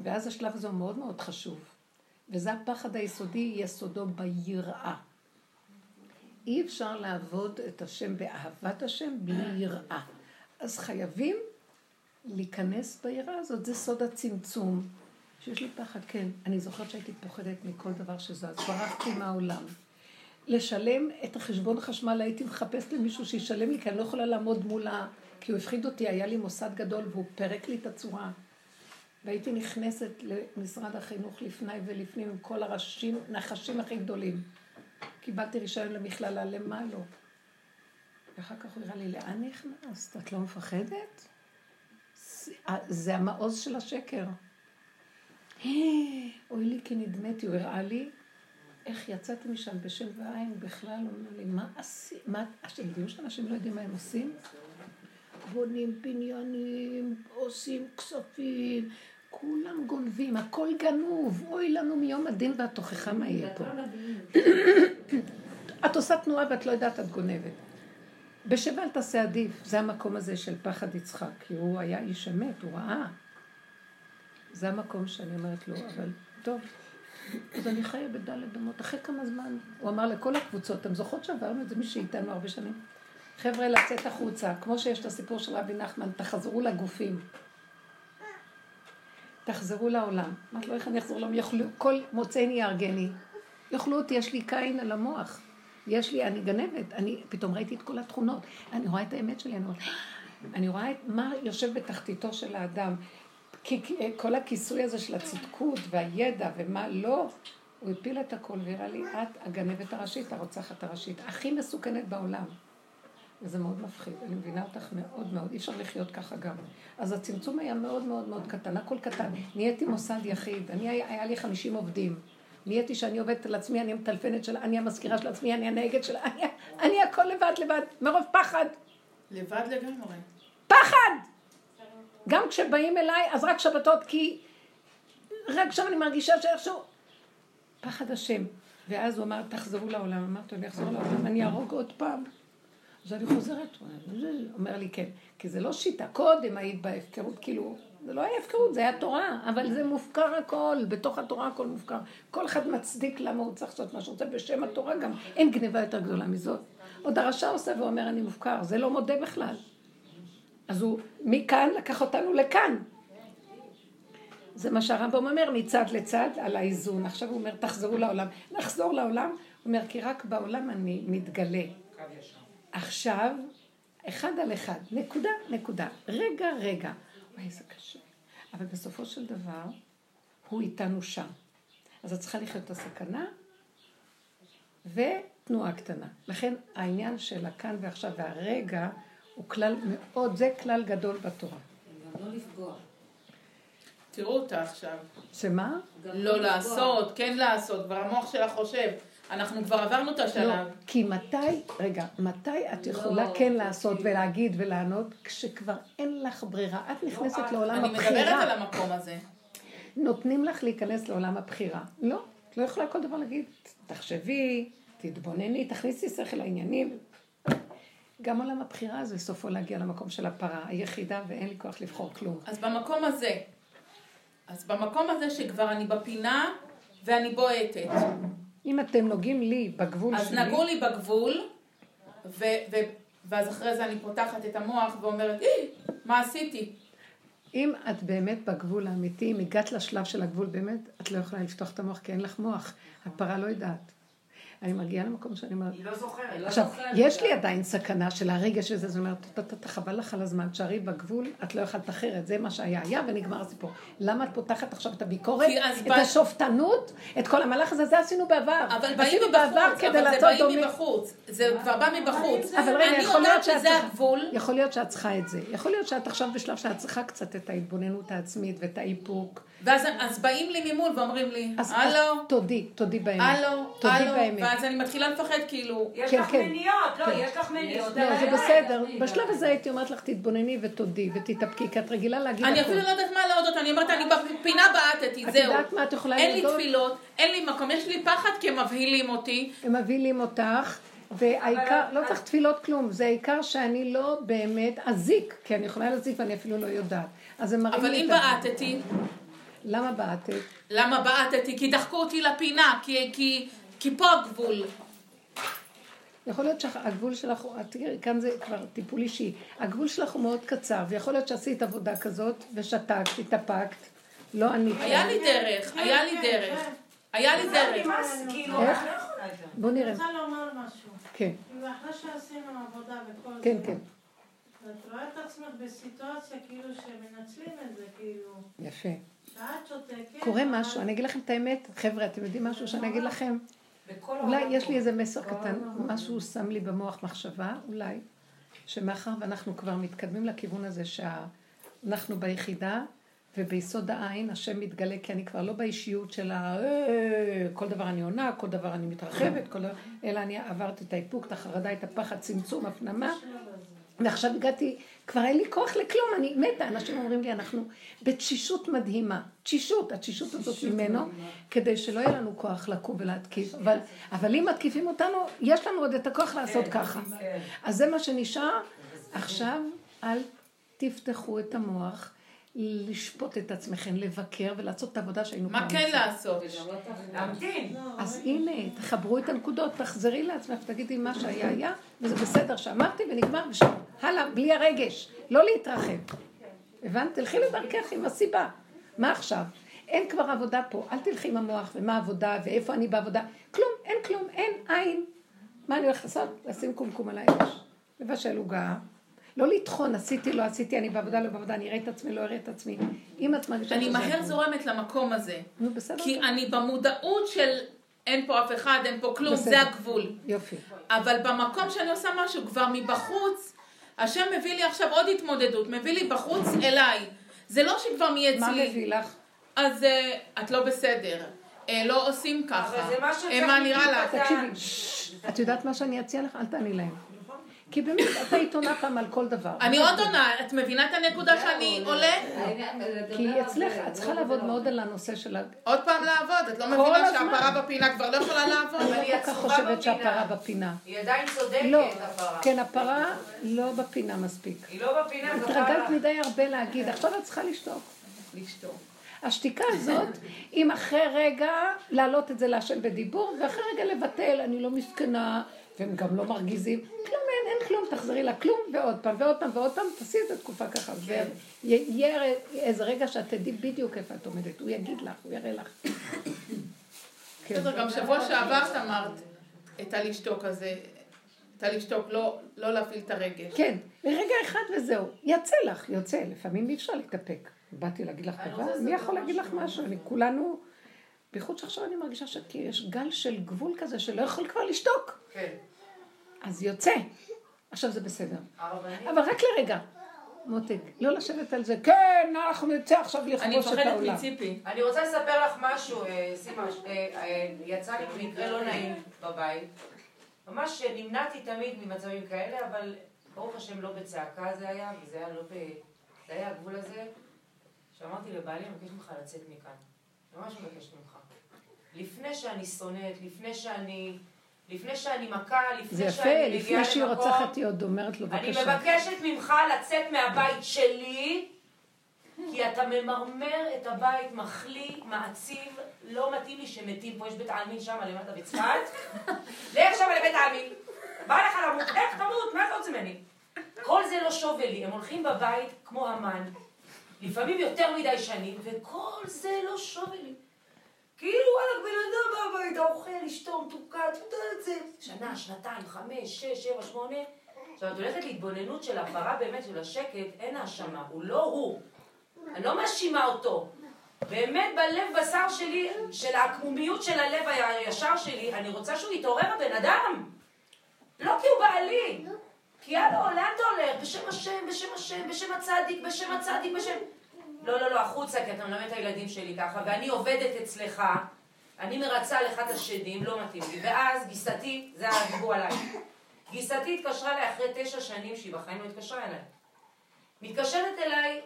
ואז השלב הזה הוא מאוד מאוד חשוב, וזה הפחד היסודי, יסודו ביראה. אי אפשר לעבוד את השם באהבת השם בלי יראה. אז חייבים להיכנס ביראה הזאת, זה סוד הצמצום. שיש לי פחד, כן, אני זוכרת שהייתי פוחדת מכל דבר שזז, ברחתי מהעולם. לשלם את החשבון חשמל, הייתי מחפשת למישהו שישלם לי, כי אני לא יכולה לעמוד מולה, כי הוא הפחיד אותי, היה לי מוסד גדול והוא פירק לי את הצורה. והייתי נכנסת למשרד החינוך לפני ולפנים עם כל הראשים, נחשים הכי גדולים. קיבלתי רישיון למכללה, למה לא? ואחר כך הוא הראה לי, לאן נכנסת? את לא מפחדת? זה המעוז של השקר. אוי לי כי נדמתי, הוא הראה לי איך יצאתי משם בשם ועין בכלל, הוא אומר לי, מה עשית? מה, אתם יודעים שאנשים לא יודעים מה הם עושים? בונים בניינים, עושים כספים, כולם גונבים, הכל גנוב, אוי לנו מיום הדין והתוכחה מה יהיה פה. <coughs> את עושה תנועה ואת לא יודעת, את גונבת. בשבל תעשה עדיף, זה המקום הזה של פחד יצחק, כי הוא היה איש אמת, הוא ראה. זה המקום שאני אומרת לו, אבל טוב, אז אני חיה בדלת אמות. אחרי כמה זמן, הוא אמר לכל הקבוצות, אתם זוכרות שעברנו את זה, מי שאיתנו הרבה שנים? חבר'ה, לצאת החוצה, כמו שיש את הסיפור של רבי נחמן, תחזרו לגופים. תחזרו לעולם. אמרתי לו, איך אני אחזור לעולם? כל מוצאי יהרגני. יאכלו אותי, יש לי קין על המוח. יש לי, אני גנבת. אני פתאום ראיתי את כל התכונות. אני רואה את האמת שלי, אני רואה, אני רואה את מה יושב בתחתיתו של האדם. כל הכיסוי הזה של הצדקות והידע ומה לא, הוא הפיל את הכל והראה לי, את הגנבת הראשית, הרוצחת הראשית, הכי מסוכנת בעולם. וזה מאוד מפחיד, אני מבינה אותך מאוד מאוד, אי אפשר לחיות ככה גם. אז הצמצום היה מאוד מאוד מאוד קטן, הכל קטן. נהייתי מוסד יחיד, אני, היה לי 50 עובדים. נהייתי שאני עובדת על עצמי, אני המטלפנת שלה, אני המזכירה של עצמי, אני הנהגת שלה, אני, אני הכל לבד לבד, מרוב פחד. לבד לגמרי. פחד! גם כשבאים אליי, אז רק שבתות, כי רק שם אני מרגישה שאיכשהו... פחד השם. ואז הוא אמר, תחזרו לעולם. אמרתי, אני אחזור לעולם, אני אהרוג עוד פעם. אז אני חוזרת, אומר לי כן, כי זה לא שיטה, קודם היית בהפקרות, כאילו, זה לא היה הפקרות, זה היה תורה, אבל זה מופקר הכל, בתוך התורה הכל מופקר. כל אחד מצדיק למה הוא צריך לעשות מה שהוא רוצה, בשם התורה גם אין גניבה יותר גדולה מזאת. עוד הרשע עושה ואומר אני מופקר, זה לא מודה בכלל. אז הוא מכאן לקח אותנו לכאן. זה מה שהרמב"ם אומר, מצד לצד, על האיזון. עכשיו הוא אומר, תחזרו לעולם. נחזור לעולם, הוא אומר, כי רק בעולם אני מתגלה. עכשיו, אחד על אחד, נקודה, נקודה. רגע, רגע. וואי, איזה קשה. אבל בסופו של דבר, הוא איתנו שם. אז את צריכה לחיות את הסכנה ותנועה קטנה. לכן העניין של הכאן ועכשיו והרגע הוא כלל מאוד, זה כלל גדול בתורה. גם לא לפגוע. תראו אותה עכשיו. שמה? לא לעשות, כן לעשות, כבר המוח שלך חושב. אנחנו כבר עברנו את השלב. לא, כי מתי, רגע, מתי את יכולה לא, כן לעשות ולהגיד ולענות, כשכבר אין לך ברירה? את נכנסת לא, לעולם אני הבחירה. אני מדברת על המקום הזה. נותנים לך להיכנס לעולם הבחירה. לא, את לא יכולה כל דבר להגיד, תחשבי, תתבונני, תכניסי שכל לעניינים. גם עולם הבחירה זה סופו להגיע למקום של הפרה היחידה ואין לי כוח לבחור כלום. אז במקום הזה, אז במקום הזה שכבר אני בפינה ואני בועטת. אם אתם נוגעים לי בגבול אז שלי... אז נגעו לי בגבול, ו, ו, ואז אחרי זה אני פותחת את המוח ואומרת, אי, מה עשיתי? אם את באמת בגבול האמיתי, אם הגעת לשלב של הגבול באמת, את לא יכולה לפתוח את המוח כי אין לך מוח. הפרה לא יודעת. אני מגיעה למקום שאני אומרת... היא לא זוכרת. לא עכשיו, יש לי עדיין סכנה של הרגש וזה, זאת אומרת, חבל לך על הזמן, תשארי בגבול, את לא יכולת אחרת, זה מה שהיה היה ונגמר הסיפור. למה את פותחת עכשיו את הביקורת, את השופטנות, את כל המהלך הזה, זה עשינו בעבר. אבל באים מבחוץ, אבל זה באים מבחוץ, זה כבר בא מבחוץ. אבל רגע, יכול להיות שאת יכול להיות שאת צריכה את זה. יכול להיות שאת עכשיו בשלב שאת צריכה קצת את ההתבוננות העצמית ואת האיפוק. ואז באים לי ממול ואומרים לי, הלו. תודי, תודי באמת. הלו, הלו. ואז אני מתחילה לפחד כאילו... יש כן, לך כן. מניות, לא, כן. יש לך מניות. לא, זה בסדר. בשלב הזה הייתי אומרת לך, תתבונני ותודי ותתאפקי, כי את רגילה להגיד הכול. אני אפילו לא יודעת מה להודות, אני אומרת, אני בפינה בעטתי, זהו. את יודעת מה את יכולה להודות? אין לי תפילות, אין לי מקום, יש לי פחד כי הם מבהילים אותי. הם מבהילים אותך. והעיקר, לא צריך תפילות כלום, זה העיקר שאני לא באמת אזיק, כי אני יכולה להזיק ואני אפילו לא יודעת. אז הם מראים לי את זה. אבל אם בעטתי... למה בעטת? למה בעטתי? כי דחקו אותי לפינה, כי, כי, כי פה הגבול. יכול להיות שהגבול שלך, תראי, כאן זה כבר טיפול אישי. הגבול שלך הוא מאוד קצר, ויכול להיות שעשית עבודה כזאת, ושתקת, התאפקת, לא ענית. היה לי דרך, היה לי דרך. היה לי דרך. איך? בוא נראה. אני רוצה לומר משהו. כן. ואחרי שעשינו עבודה וכל זה. כן, כן. את רואה את עצמך בסיטואציה כאילו שמנצלים את זה, כאילו... יפה. קורה משהו, אני אגיד לכם את האמת, חבר'ה, אתם יודעים משהו שאני אגיד לכם? אולי יש לי איזה מסר קטן, משהו שם לי במוח מחשבה, אולי, שמאחר ואנחנו כבר מתקדמים לכיוון הזה שאנחנו ביחידה וביסוד העין השם מתגלה, כי אני כבר לא באישיות של ה... אה, כל דבר אני עונה, כל דבר אני מתרחבת, כל. אלא אני עברתי את האיפוק, את החרדה, את הפחד, צמצום, הפנמה, ועכשיו הגעתי, כבר אין לי כוח לכלום, אני מתה. אנשים אומרים לי, אנחנו בתשישות מדהימה. תשישות, התשישות הזאת ממנו, כדי שלא יהיה לנו כוח לקום ולהתקיף. אבל, אבל אם מתקיפים אותנו, יש לנו עוד את הכוח לעשות כן, ככה. כן. אז זה מה שנשאר. עכשיו, אל תפתחו את המוח. לשפוט את עצמכם, לבקר ולעשות את העבודה שהיינו פעם. מה כן לעשות? להמתין. אז הנה, תחברו את הנקודות, תחזרי לעצמך, תגידי מה שהיה היה, וזה בסדר שאמרתי ונגמר ושם. הלאה, בלי הרגש, לא להתרחב. הבנת? תלכי לדרכך עם הסיבה. מה עכשיו? אין כבר עבודה פה, אל תלכי עם המוח ומה העבודה ואיפה אני בעבודה. כלום, אין כלום, אין עין. מה אני הולכת לעשות? לשים קומקום על האש. לבשל עוגה, לא לטחון, עשיתי, לא עשיתי, אני בעבודה, לא בעבודה, אני אראה את עצמי, לא אראה את עצמי. אם את מרגישה... אני מהר זורמת למקום הזה. נו, בסדר. כי אני במודעות של אין פה אף אחד, אין פה כלום, זה הגבול. יופי. אבל במקום שאני עושה משהו, כבר מבחוץ, השם מביא לי עכשיו עוד התמודדות, מביא לי בחוץ אליי. זה לא שכבר מאצלי. מה מביא לך? אז אה, את לא בסדר. אה, לא עושים ככה. אבל זה מה שצריך אה, מה נראה לך? תקשיבי, את יודעת מה שאני אציע לך? אל תעני להם. כי באמת, את היית עונה פעם על כל דבר. אני עוד עונה, את מבינה את הנקודה שאני עולה? כי אצלך, את צריכה לעבוד מאוד על הנושא של ה... עוד פעם לעבוד? את לא מבינה. שהפרה בפינה כבר לא יכולה לעבוד? אני לא כל כך עצובה חושבת בפינה. שהפרה בפינה. היא עדיין צודקת, לא, הפרה. כן, הפרה לא בפינה מספיק. היא לא בפינה, זאת התרגלת מדי הרבה להגיד, עכשיו את צריכה לשתוק. לשתוק. השתיקה הזאת, אם אחרי רגע להעלות את זה להשם בדיבור, ואחרי רגע לבטל, אני לא מסכנה, והם גם לא מרגיזים, כלום אין, אין כלום, תחזרי לה כלום, ועוד פעם, ועוד פעם, ועוד פעם, תעשי את זה תקופה ככה. ויהיה איזה רגע שאת תדעי בדיוק איפה את עומדת, הוא יגיד לך, הוא יראה לך. כן. <coughs> בסדר, גם שבוע שעבר את אמרת את הלשתוק הזה, את הלשתוק, לא לא להפעיל את הרגש. כן, לרגע אחד וזהו. יצא לך, יוצא, לפעמים אי אפשר להתאפק. באתי להגיד לך דבר, מי יכול להגיד לך משהו. משהו? אני כולנו, בייחוד שעכשיו אני מרגישה שיש גל של גבול כזה שלא יכול כבר לשתוק. כן. אז יוצא. עכשיו זה בסדר. אבל רק לרגע. מותק, לא לשבת על זה, כן, אנחנו נצא עכשיו אני לכבוש את מפחדת העולם. מציפי. אני רוצה לספר לך משהו, אה, סימה, אה, אה, יצא לי מקרה לא נעים בבית. ממש נמנעתי תמיד ממצבים כאלה, אבל ברוך השם לא בצעקה זה היה, וזה היה לא ב... זה היה הגבול הזה, שאמרתי לבעלי, אני מבקשת ממך לצאת מכאן. ממש מבקשת ממך. לפני שאני שונאת, לפני שאני... לפני שאני מכה, לפני זה יפה, שאני לפני מגיעה שהיא למקום... רוצחת היא עוד אומרת לו, אני בבקשה. מבקשת ממך לצאת מהבית שלי, כי אתה ממרמר את הבית, מחליא, מעציב, לא מתאים לי שמתים פה, יש בית העלמין שם למטה בצפת. <laughs> לך שם לבית העלמין. בא לך למות, איך תמות, מה אתה רוצה ממני? כל זה לא שווה לי, הם הולכים בבית כמו המן, לפעמים יותר מדי שנים, וכל זה לא שווה לי. כאילו וואלה, בן אדם בבית, האוכל, אשתו, מתוקה, את יודעת את זה. שנה, שנתיים, חמש, שש, שבע, שמונה. עכשיו, את הולכת להתבוננות של הפרה באמת, של השקט, אין האשמה, הוא לא הוא. אני לא מאשימה אותו. באמת בלב בשר שלי, של העקמומיות של הלב הישר שלי, אני רוצה שהוא יתעורר הבן אדם. לא כי הוא בעלי. כי הלו, לאן אתה הולך? בשם השם, בשם השם, בשם הצדיק, בשם הצדיק, בשם... לא, לא, לא, החוצה, כי אתה מלמד את הילדים שלי ככה, ואני עובדת אצלך, אני מרצה לך את השדים, לא מתאים לי. ואז גיסתי, זה הדיבור עליי, גיסתי התקשרה אליי אחרי תשע שנים שהיא בחיים לא התקשרה אליי. מתקשרת אליי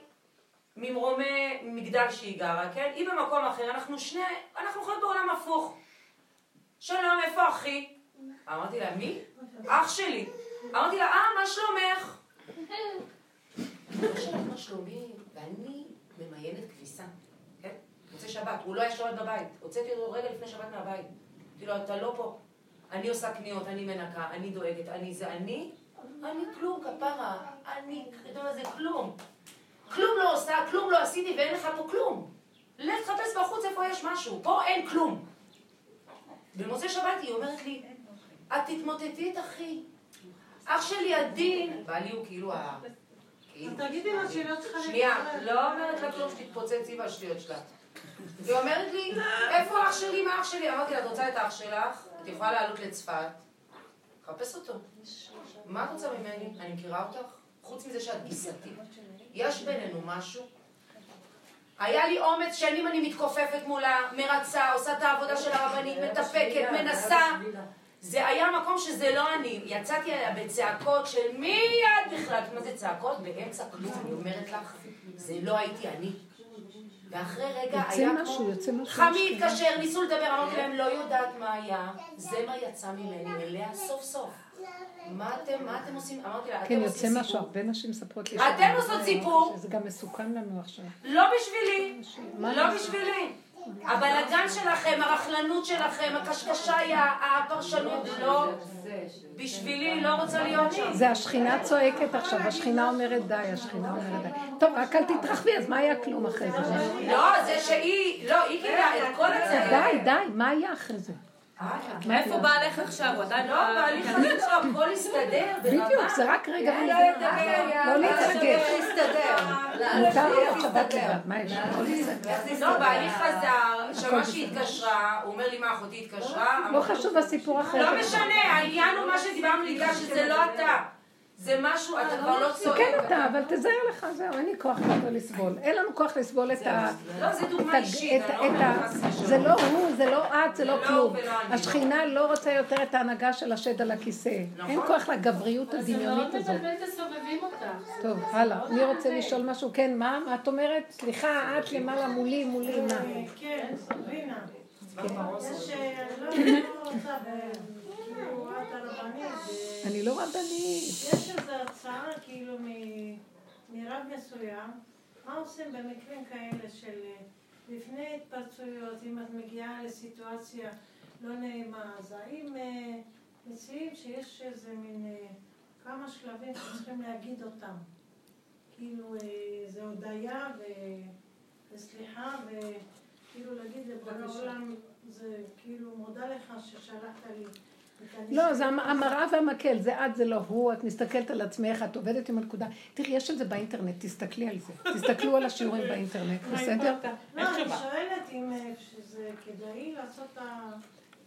ממרומי מגדל שהיא גרה, כן? היא במקום אחר, אנחנו שני, אנחנו חיות בעולם הפוך. שלום, איפה אחי? אמרתי לה, מי? אח שלי. אמרתי לה, אה, מה שלומך? מה שלומי, ואני ממיינת כביסה, כן? מוצאי שבת, הוא לא היה שבת בבית, הוצאתי אותו רגע לפני שבת מהבית. אמרתי לו, אתה לא פה. אני עושה קניות, אני מנקה, אני דואגת, אני זה, אני, אני כלום, כפרה, אני, אתה יודע זה כלום. כלום לא עושה, כלום לא עשיתי ואין לך פה כלום. לך תחפש בחוץ איפה יש משהו, פה אין כלום. במוצאי שבת היא אומרת לי, את תתמוטטי את אחי. אח שלי עדין, בעלי הוא כאילו ה... כאילו- תגידי לו שהיא לא צריכה שנייה, להתקרב. לא אומרת לה כלום שתתפוצצי בשטויות שלה. היא אומרת לי, איפה אח שלי, מה אח שלי? אמרתי לה, את רוצה את אח שלך? את יכולה לעלות לצפת, חפש אותו. מה את רוצה ממני? אני מכירה אותך? חוץ מזה שאת גיסתי. יש בינינו משהו? היה לי אומץ, שנים אני מתכופפת מולה, מרצה, עושה את העבודה של הרבנית, מטפקת, מנסה. זה היה מקום שזה לא אני. יצאתי עליה בצעקות של מיד בכלל. מה זה צעקות? באמצע כלום, אני אומרת לך, זה לא הייתי אני. ואחרי רגע יוצא היה משהו, כמו... יוצא משהו. חמי התקשר, ניסו לדבר, אמרתי להם, לא יודעת מה היה. זה מה יצא ממני, אליה סוף סוף. מה אתם, מה אתם עושים? אמרתי לה, כן, אתם יוצא עושים משהו. הרבה נשים מספרות לי. אתן שזה- עושות סיפור. שזה גם מסוכן לנו עכשיו. לא בשבילי, לא? בשבילי. הבלגן שלכם, הרכלנות שלכם, הקשקשי, הפרשנות, לא. בשבילי לא רוצה להיות שם. זה השכינה צועקת עכשיו, השכינה אומרת די, השכינה אומרת די. טוב, רק אל תתרחבי, אז מה היה כלום אחרי זה? לא, זה שהיא, לא, היא קיבלה את כל הצדק. די, די, מה היה אחרי זה? מאיפה בעלך עכשיו? הוא עדיין לא, בעלי חזר, הכל יסתדר בדיוק, זה רק רגע. לא להתרגש. מותר לו שבת לבד, מה יש? לא, בעלי חזר, שמע שהיא התקשרה, הוא אומר לי מה אחותי התקשרה. לא חשוב הסיפור אחר. לא משנה, העניין הוא מה שדיברנו לידה שזה לא אתה. זה משהו, אתה כבר לא צועק. כן אתה, אבל תזהר לך, זהו, אין לי כוח יותר לסבול. אין לנו כוח לסבול את ה... לא, זה דוגמה אישית, אני לא אומרת. זה לא הוא, זה לא את, זה לא לא כלום. השכינה לא רוצה יותר את ההנהגה של השד על הכיסא. אין כוח לגבריות אז זה מאוד הדמיונית הזאת. מבלבל את הסובבים אותך. טוב, הלאה. מי רוצה לשאול משהו? כן, מה? מה את אומרת? סליחה, את למעלה מולי, מולי, מה? כן, רינה. יש, אה, אני לא רוצה, ב- כאילו, את הרבנית. ו- אני לא רבנית. יש איזו הצעה, כאילו, מרב מסוים, מה עושים במקרים כאלה של אה, לפני התפרצויות, אם את מגיעה לסיטואציה לא נעימה, אז האם אה, מציעים שיש איזה מין אה, כמה שלבים שצריכים להגיד אותם? כאילו, אה, זה הודיה ו- וסליחה, וכאילו להגיד לבורא עולם, זה כאילו מודה לך ששלחת לי. לא, זה המראה והמקל, זה את, זה לא הוא, את מסתכלת על עצמך, את עובדת עם הנקודה. תראי, יש את זה באינטרנט, תסתכלי על זה. תסתכלו על השיעורים באינטרנט, בסדר? לא, אני שואלת אם אה, שזה כדאי לעשות את ה...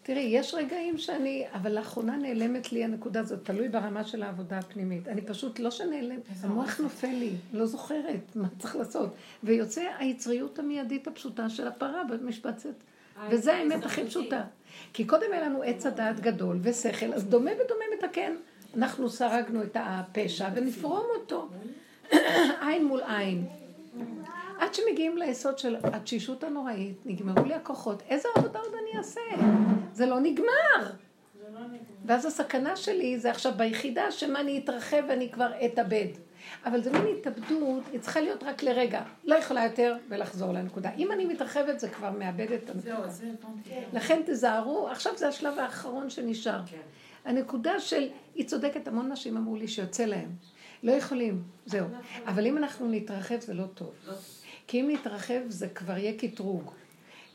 תראי, יש רגעים שאני, אבל לאחרונה נעלמת לי הנקודה הזאת, תלוי ברמה של העבודה הפנימית. אני פשוט, לא שנעלם, המוח נופל לי, לא זוכרת מה צריך לעשות. ויוצא היצריות המיידית הפשוטה של הפרה במשבצת. וזה האמת הכי פשוטה. כי קודם היה לנו עץ הדעת גדול ושכל, אז דומה ודומה מתקן. אנחנו סרגנו את הפשע ונפרום אותו. <clears throat> עין מול עין. עד שמגיעים ליסוד של התשישות הנוראית, נגמרו לי הכוחות, איזה עבודה עוד אני אעשה? זה לא נגמר. ואז הסכנה שלי זה עכשיו ביחידה, שמה אני אתרחב ואני כבר אתאבד. אבל זה מין התאבדות, היא צריכה להיות רק לרגע. לא יכולה יותר ולחזור לנקודה. אם אני מתרחבת זה כבר מאבד את הנקודה. זהו, זה הבנתי. לכן תזהרו, עכשיו זה השלב האחרון שנשאר. הנקודה של, היא צודקת, המון נשים אמרו לי שיוצא להם. לא יכולים, זהו. אבל אם אנחנו נתרחב זה לא טוב. כי אם נתרחב זה כבר יהיה קטרוג.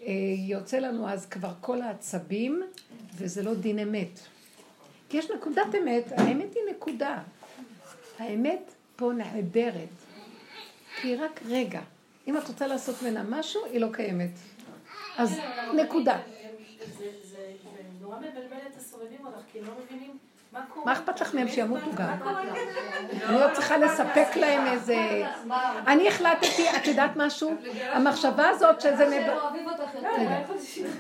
אה, יוצא לנו אז כבר כל העצבים, וזה לא דין אמת. כי יש נקודת אמת, האמת היא נקודה. האמת פה נהדרת. כי היא רק רגע. אם את רוצה לעשות ממנה משהו, היא לא קיימת. אז נקודה. זה- נורא מבלבל את הסובבים אותך, כי לא מבינים מה אכפת לך מהם שימותו גם? מה קורה? אני לא צריכה לספק להם איזה... אני החלטתי, את יודעת משהו? המחשבה הזאת שזה...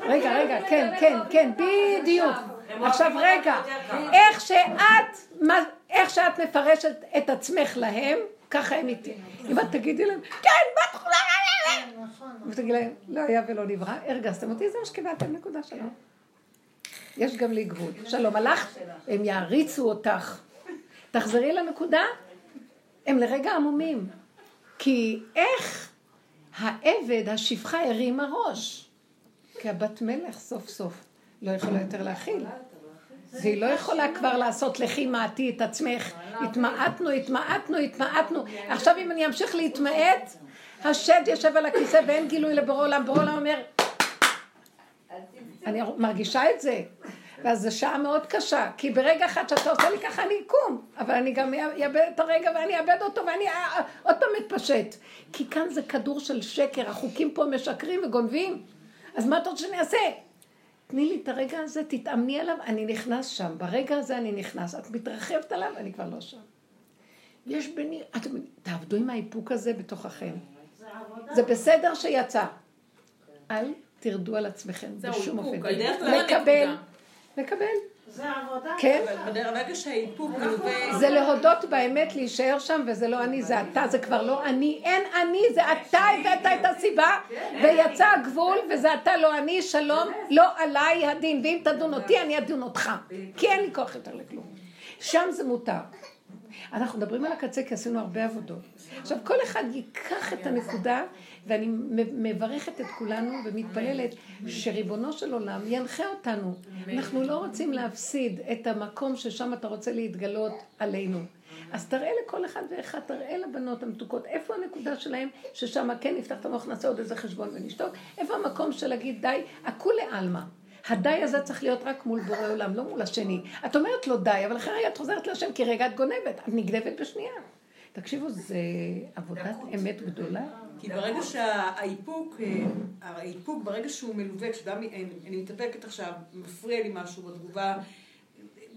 רגע, רגע, כן, כן, כן, בדיוק. עכשיו רגע, איך שאת, איך שאת מפרשת את עצמך להם, ככה הם איתי. אם את תגידי להם, כן, מה את יכולה להם? ותגידי להם, לא היה ולא נברא, הרגזתם אותי, זה מה שקיבלתם, נקודה שלום. יש גם לי גבול. שלום, הלכת, הם יעריצו אותך. תחזרי לנקודה, הם לרגע עמומים. כי איך העבד, השפחה, הרימה ראש? כי הבת מלך סוף סוף לא יכולה יותר להכיל. והיא לא יכולה כבר לעשות לכי מעטי את עצמך. התמעטנו, התמעטנו, התמעטנו. עכשיו אם אני אמשיך להתמעט, השד יושב על הכיסא ואין גילוי לבורא עולם. בורא עולם אומר, אני מרגישה את זה. ואז זו שעה מאוד קשה, כי ברגע אחד שאתה עושה לי ככה אני אקום, אבל אני גם אאבד את הרגע ואני אאבד אותו ואני אה, אה, עוד פעם מתפשט. כי כאן זה כדור של שקר, החוקים פה משקרים וגונבים. אז מה אתה רוצה שאני אעשה? תני לי את הרגע הזה, תתאמני עליו, אני נכנס שם. ברגע הזה אני נכנס. את מתרחבת עליו, אני כבר לא שם. יש ביני, אתם תעבדו עם האיפוק הזה בתוככם. זה בסדר שיצא. אל תרדו על עצמכם בשום אופן. הדרך לקבל. לקבל. זה עבודה. כן. אבל ברגע שהאיפוק נובע... זה להודות באמת, להישאר שם, וזה לא אני, זה אתה, זה כבר לא אני, אין אני, זה אתה הבאת את הסיבה, ויצא הגבול, וזה אתה, לא אני, שלום, לא עליי הדין, ואם תדון אותי, אני אדון אותך, כי אין לי כוח יותר לכלום. שם זה מותר. אנחנו מדברים על הקצה כי עשינו הרבה עבודות. עכשיו, כל אחד ייקח את הנקודה, ואני מברכת את כולנו ומתפללת שריבונו של עולם ינחה אותנו. אנחנו לא רוצים להפסיד את המקום ששם אתה רוצה להתגלות עלינו. אז תראה לכל אחד ואחד, תראה לבנות המתוקות, איפה הנקודה שלהם, ששם כן נפתח את המוח, נעשה עוד איזה חשבון ונשתוק, איפה המקום של להגיד די, הכולי עלמא. הדי הזה צריך להיות רק מול בורא עולם, לא מול השני. את אומרת לו די, אבל אחרי רגע את חוזרת להשם, כי רגע את גונבת, את נגנבת בשנייה. תקשיבו, זה עבודת אמת גדולה. כי ברגע שהאיפוק, אה, האיפוק ברגע שהוא מלווה, כשאדם, אני מתאפקת עכשיו, מפריע לי משהו בתגובה,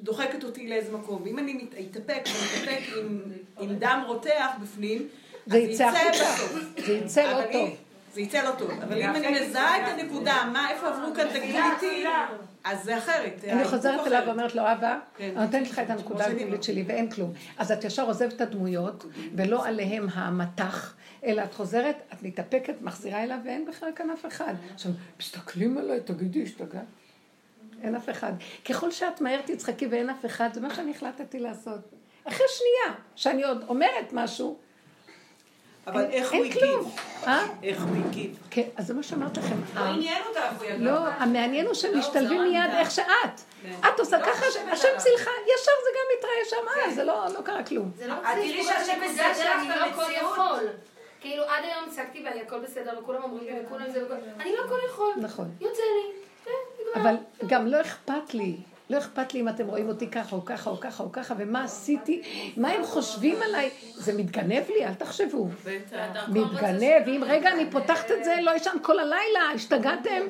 דוחקת אותי לאיזה מקום, ואם אני מתאפק ומתאפק עם, עם דם רותח בפנים, זה יצא החוצה, זה יצא לא טוב. זה יצא לא טוב, אבל אם אני מזהה את הנקודה, מה, איפה עברו כאן, תגיד איתי, אז זה אחרת. אני חוזרת אליו ואומרת לו, אבא, כן. אני נותנת לך את הנקודה הגבולית שלי ואין כלום. אז את ישר עוזבת את הדמויות, ולא עליהם המטח, אלא את חוזרת, את מתאפקת, מחזירה אליו, ואין בכלל כאן אף אחד. עכשיו, מסתכלים עליי, תגידי, השתגעת. אין אף אחד. ככל שאת מהר תצחקי ואין אף אחד, זה מה שאני החלטתי לעשות. אחרי שנייה, שאני עוד אומרת משהו, אבל איך הוא הגיב? אה? איך הוא הגיב? כן, אז זה מה שאמרת לכם. לא עניין אותה הוא לא, המעניין הוא שהם לא, משתלבים לא מיד איך שאת. כן. את עושה ככה, השם צילך, ישר זה גם מתראה שם, אה, זה לא קרה כלום. זה לא תראי שהשם מסדר לך את המציאות. כאילו עד היום הצגתי ואני הכל בסדר, וכולם אומרים לי, וכולם זה, אני לא הכל יכול. נכון. יוצא לי. כן, אבל גם לא אכפת לי. לא אכפת לי אם אתם רואים אותי ככה או ככה או ככה או ככה, ומה עשיתי, מה הם חושבים עליי. זה מתגנב לי, אל תחשבו. מתגנב, ואם רגע אני פותחת את זה, לא ישן כל הלילה, השתגעתם?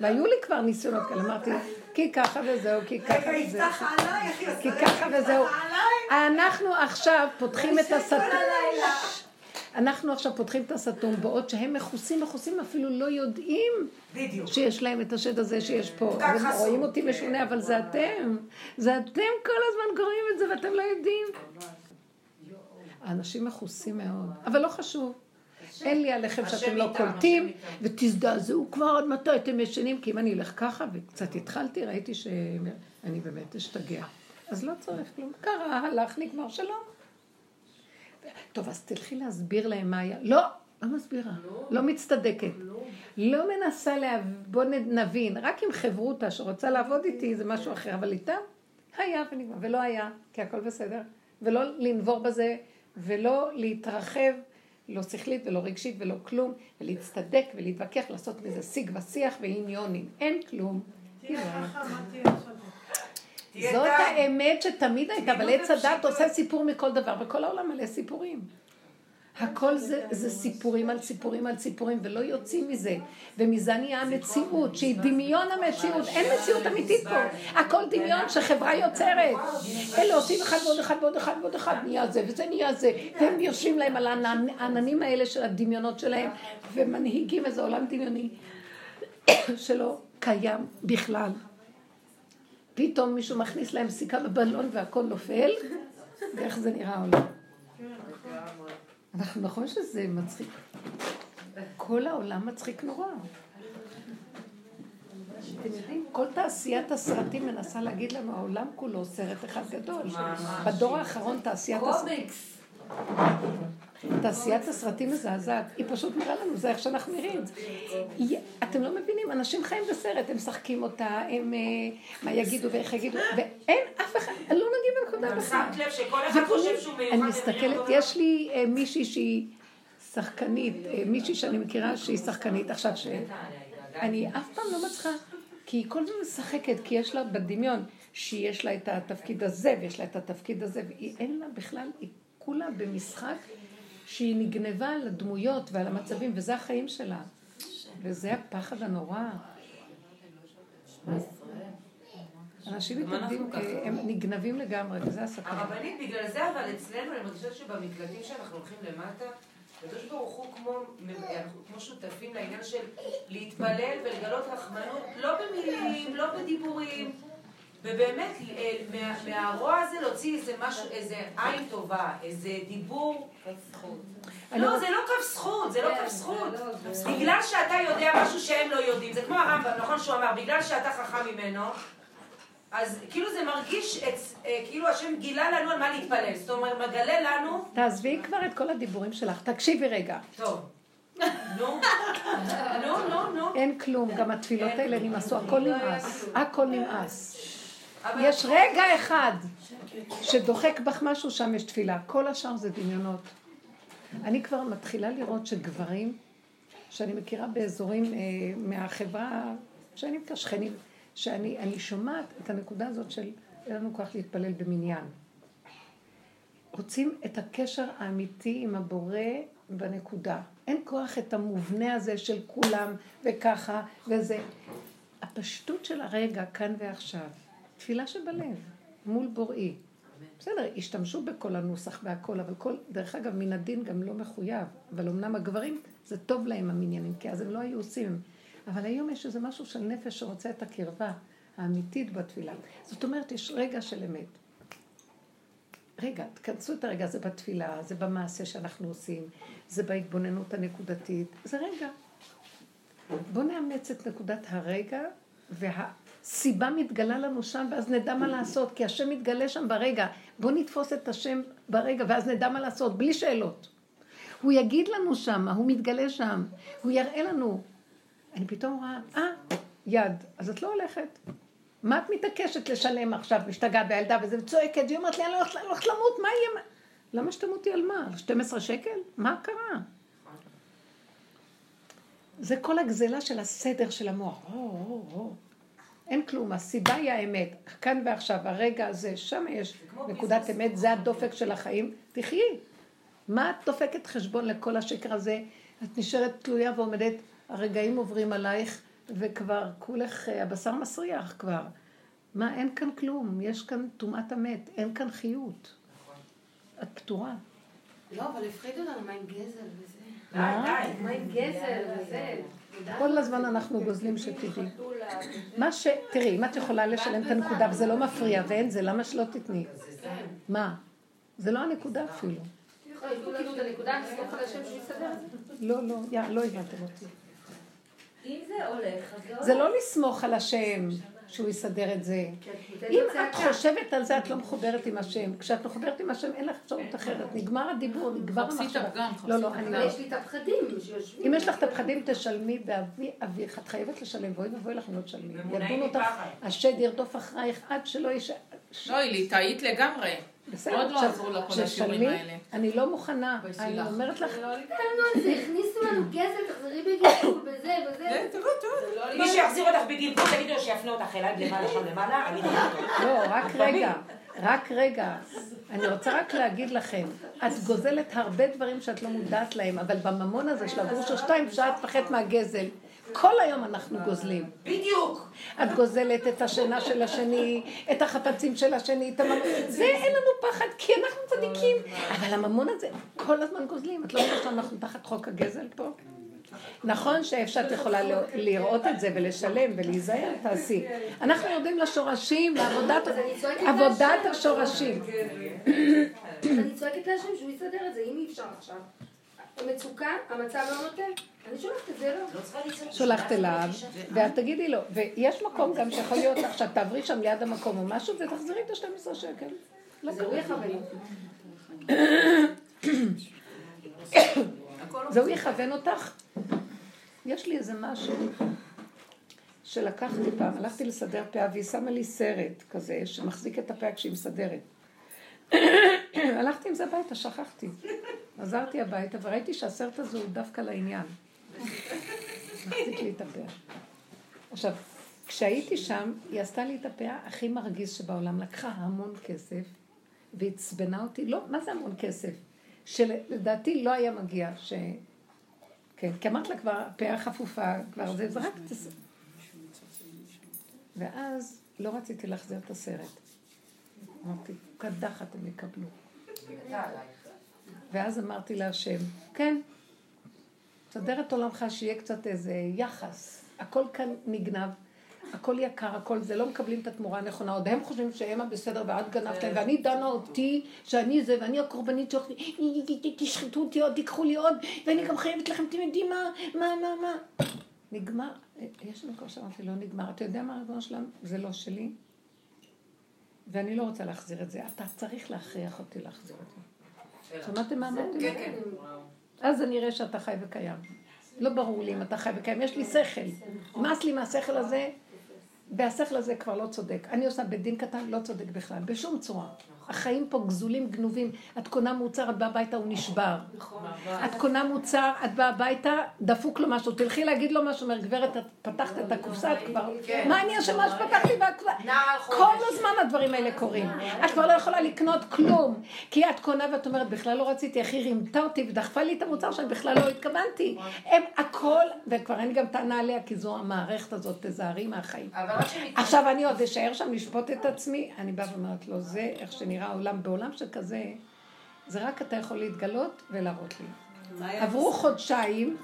והיו לי כבר ניסיונות כאלה, אמרתי, כי ככה וזהו, כי ככה וזהו. כי ככה וזהו. אנחנו עכשיו פותחים את הסטור. אנחנו עכשיו פותחים את הסתום, בעוד שהם מכוסים, מכוסים, אפילו לא יודעים בדיוק. שיש להם את השד הזה שיש פה. הם רואים אותי משונה, אבל זה אתם. זה אתם כל הזמן קוראים את זה ואתם לא יודעים. האנשים מכוסים מאוד, אבל לא חשוב. אין לי עליכם שאתם לא קולטים, ותזדעזעו כבר עד מתי אתם ישנים, כי אם אני אלך ככה, וקצת התחלתי, ראיתי שאני באמת אשתגע. אז לא צריך כלום. קרה, הלך, נגמר, שלום. טוב, אז תלכי להסביר להם מה היה. לא, לא מסבירה, לא, לא מצטדקת. לא. לא מנסה לה... בוא נבין, רק עם חברותה שרוצה לעבוד איתי זה משהו אחר, אבל איתם היה ונגמר, ולא היה, כי הכל בסדר. ולא לנבור בזה, ולא להתרחב, לא שכלית ולא רגשית ולא כלום, ולהצטדק ולהתווכח, לעשות מזה שיג ושיח ועניונים. אין כלום. זאת האמת שתמיד הייתה, אבל עץ הדת עושה סיפור מכל דבר, וכל העולם מלא סיפורים. הכל זה, זה סיפורים על סיפורים על סיפורים, ולא יוצאים מזה. ומזה נהיה המציאות, שהיא דמיון המציאות. אין מציאות אמיתית פה. הכל דמיון שחברה יוצרת. אלה עושים אחד ועוד אחד ועוד אחד ועוד אחד, נהיה זה וזה נהיה זה. והם יושבים להם על העננים האלה של הדמיונות שלהם, ומנהיגים איזה עולם דמיוני <coughs> שלא קיים בכלל. פתאום מישהו מכניס להם סיכה בבלון והכל נופל, ואיך זה נראה העולם. אנחנו נכון שזה מצחיק. כל העולם מצחיק נורא. אתם יודעים, כל תעשיית הסרטים מנסה להגיד לנו, העולם כולו סרט אחד גדול. בדור האחרון תעשיית הסרטים... תעשיית הסרטים מזעזעת, היא פשוט נראה לנו, זה איך שאנחנו נראים. אתם לא מבינים, אנשים חיים בסרט, הם משחקים אותה, הם אה, מה יגידו ואיך יגידו, ואין אף אחד, לא נוגעים בנקודה בכלל. שמת לב שכל אחד חושב שהוא מיוחד. אני מסתכלת, יש לי אה, מישהי שהיא שחקנית, אה, מישהי שאני מכירה שהיא שחקנית, עכשיו שאני אף פעם לא מצליחה, כי היא כל הזמן משחקת, כי יש לה בדמיון, שיש לה את התפקיד הזה ויש לה את התפקיד הזה, ואין לה בכלל, היא כולה במשחק. שהיא נגנבה על הדמויות ועל המצבים, וזה החיים שלה. וזה הפחד הנורא. אנשים מתנגדים, הם נגנבים לגמרי, וזה הסכנה. הרבנית, בגלל זה, אבל אצלנו, אני מרגישה שבמקלטים שאנחנו הולכים למטה, הקדוש ברוך הוא כמו, כמו שותפים לעניין של להתפלל ולגלות רחמנות, לא במילים, לא בדיבורים. ובאמת, אה, מהרוע הזה להוציא איזה משהו, איזה עין טובה, איזה דיבור. לא, זה לא כף זכות, זה לא כף זכות. בגלל שאתה יודע משהו שהם לא יודעים, זה כמו הרמב"ם, נכון שהוא אמר, בגלל שאתה חכם ממנו, אז כאילו זה מרגיש, אה, כאילו השם גילה לנו על מה להתפלל. זאת אומרת, מגלה לנו... תעזבי כבר את כל הדיבורים שלך, תקשיבי רגע. טוב. נו, נו, נו, נו. אין כלום, גם התפילות האלה נמאסו, הכל נמאס. הכל נמאס. יש רגע אחד שדוחק בך משהו, שם יש תפילה. כל השאר זה דמיונות. אני כבר מתחילה לראות שגברים, שאני מכירה באזורים אה, מהחברה, שאני מכירה שכנים, שאני שומעת את הנקודה הזאת של אין לנו כוח להתפלל במניין. רוצים את הקשר האמיתי עם הבורא בנקודה. אין כוח את המובנה הזה של כולם וככה וזה. הפשטות של הרגע, כאן ועכשיו, תפילה שבלב, מול בוראי. בסדר, השתמשו בכל הנוסח והכל, אבל כל, דרך אגב, מן הדין גם לא מחויב, אבל אמנם הגברים, זה טוב להם המניינים, כי אז הם לא היו עושים. אבל היום יש איזה משהו של נפש שרוצה את הקרבה האמיתית בתפילה. זאת אומרת, יש רגע של אמת. רגע, תכנסו את הרגע הזה בתפילה, זה במעשה שאנחנו עושים, זה בהתבוננות הנקודתית, זה רגע. בואו נאמץ את נקודת הרגע, והסיבה מתגלה לנו שם, ואז נדע מה לעשות, כי השם מתגלה שם ברגע. בואו נתפוס את השם ברגע, ואז נדע מה לעשות, בלי שאלות. הוא יגיד לנו שם, הוא מתגלה שם, הוא יראה לנו. אני פתאום רואה, אה, יד, אז את לא הולכת. מה את מתעקשת לשלם עכשיו, משתגעת בילדה וזה, וצועקת, והיא אומרת לי, אני לא הולכת למות, מה יהיה? למה שתמותי על מה? על 12 שקל? מה קרה? זה כל הגזלה של הסדר של המוח. או, או, או. אין כלום, הסיבה היא האמת. כאן ועכשיו, הרגע הזה, שם יש נקודת אמת, זה הדופק של החיים, תחיי. מה את דופקת חשבון לכל השקר הזה? את נשארת תלויה ועומדת, הרגעים עוברים עלייך, וכבר כולך, אה, הבשר מסריח כבר. מה, אין כאן כלום, יש כאן טומאת המת, אין כאן חיות. את פתורה. לא, אבל הפחידו אותנו, מה עם גזל וזה? מה? מה עם גזל וזה? כל הזמן אנחנו גוזלים שתדעי. מה ש... תראי, אם את יכולה לשלם את הנקודה וזה לא מפריע ואין זה, למה שלא תתני? מה? זה לא הנקודה אפילו. לא, לא, לא הבנתם אותי. אם זה הולך, אז זה לא לסמוך על השם שהוא יסדר את זה. אם את חושבת על זה, את לא מחוברת עם השם. כשאת מחוברת עם השם, אין לך אפשרות אחרת. נגמר הדיבור, נגמר המחשבה. לא, לא, אני לא. יש לי את הפחדים אם יש לך את הפחדים, תשלמי באבי אביך. את חייבת לשלם, ואוי ואבוי לך אם לא תשלמי. ידון אותך, השד ירדוף אחרייך עד שלא יש... לא, היא טעית לגמרי. בסדר, עוד לא עזרו לה כל השיעורים האלה. אני לא מוכנה, אני אומרת לך... הכניסו לנו גזל, תחזרי בגלגול, בזה, בזה. מי שיחזיר אותך בגלגול, תגידו שיפנה אותך אליי למעלה, שם למעלה, אני לא, רק רגע, רק רגע. אני רוצה רק להגיד לכם, את גוזלת הרבה דברים שאת לא מודעת להם, אבל בממון הזה של הגרוש השתיים, אפשר לפחד מהגזל. כל היום אנחנו גוזלים. בדיוק. את גוזלת את השינה של השני, את החפצים של השני, את הממון. זה אין לנו פחד, כי אנחנו צדיקים. אבל הממון הזה, כל הזמן גוזלים. את לא יודעת שאנחנו תחת חוק הגזל פה? נכון שאיפה שאת יכולה לראות את זה ולשלם ולהיזהר, תעשי. אנחנו יורדים לשורשים, לעבודת השורשים. <coughs> אני צועקת להשם שהוא יסדר את זה, אם אי אפשר עכשיו. המצוקה, המצב לא נותן. אני שולחת את זה אליו. לא שולחת אליו, ואת תגידי לו, ויש מקום גם שיכול להיות לך שאת תעברי שם ליד המקום או משהו ותחזרי את ה-12 שקל. לא זה הוא יכוון. זה הוא יכוון אותך? יש לי איזה משהו שלקחתי פעם, הלכתי לסדר פאה והיא שמה לי סרט כזה שמחזיק את הפאה כשהיא מסדרת. הלכתי עם זה הביתה, שכחתי. עזרתי הביתה וראיתי שהסרט הזה הוא דווקא לעניין. מחזיק לי את הפאה. עכשיו, כשהייתי שם, היא עשתה לי את הפאה הכי מרגיז שבעולם. לקחה המון כסף ועצבנה אותי. לא, מה זה המון כסף? שלדעתי לא היה מגיע ש... כן, כי אמרת לה כבר, הפאה חפופה, כבר זה, רק... ואז לא רציתי להחזיר את הסרט. אמרתי, קדחת הם יקבלו. ואז אמרתי להשם, כן, תסדר את עולמך שיהיה קצת איזה יחס. הכל כאן נגנב, הכל יקר, הכל זה, לא מקבלים את התמורה הנכונה. עוד הם חושבים שהם הבסדר ואת גנבת להם, ואני דנה אותי שאני זה, ואני הקורבנית שלך, תשחטו אותי עוד, תיקחו לי עוד, ואני גם חייבת לכם, אתם יודעים מה, מה, מה, מה. נגמר, יש מקום שאמרתי, לא נגמר. אתה יודע מה הריבונו שלנו? זה לא שלי. ואני לא רוצה להחזיר את זה. אתה צריך להכריח אותי להחזיר את זה. שמעתם מה אמרתי? כן, כן. אז אני אראה שאתה חי וקיים. לא ברור לי אם אתה חי וקיים. יש לי שכל. נמאס לי מהשכל הזה, והשכל הזה כבר לא צודק. אני עושה בית דין קטן, לא צודק בכלל, בשום צורה. החיים פה גזולים, גנובים. את קונה מוצר, את באה הביתה, הוא נשבר. נכון. את קונה מוצר, את באה הביתה, דפוק לו משהו. תלכי להגיד לו משהו, אומר, גברת, את פתחת את הקופסה, את כבר... כן. מה אני אשמה שפתחתי והקופסה? כל הזמן הדברים האלה קורים. את כבר לא יכולה לקנות כלום. כי את קונה ואת אומרת, בכלל לא רציתי, אחי רימתה אותי ודחפה לי את המוצר שאני בכלל לא התכוונתי. הם הכל, וכבר אין גם טענה עליה, כי זו המערכת הזאת, תזהרי מהחיים. עכשיו אני עוד אשאר שם לשפוט את עצמי, אני באה ואומרת לו, זה איך שנראה העולם, בעולם שכזה, זה רק אתה יכול להתגלות ולהראות לי. עברו חודשיים,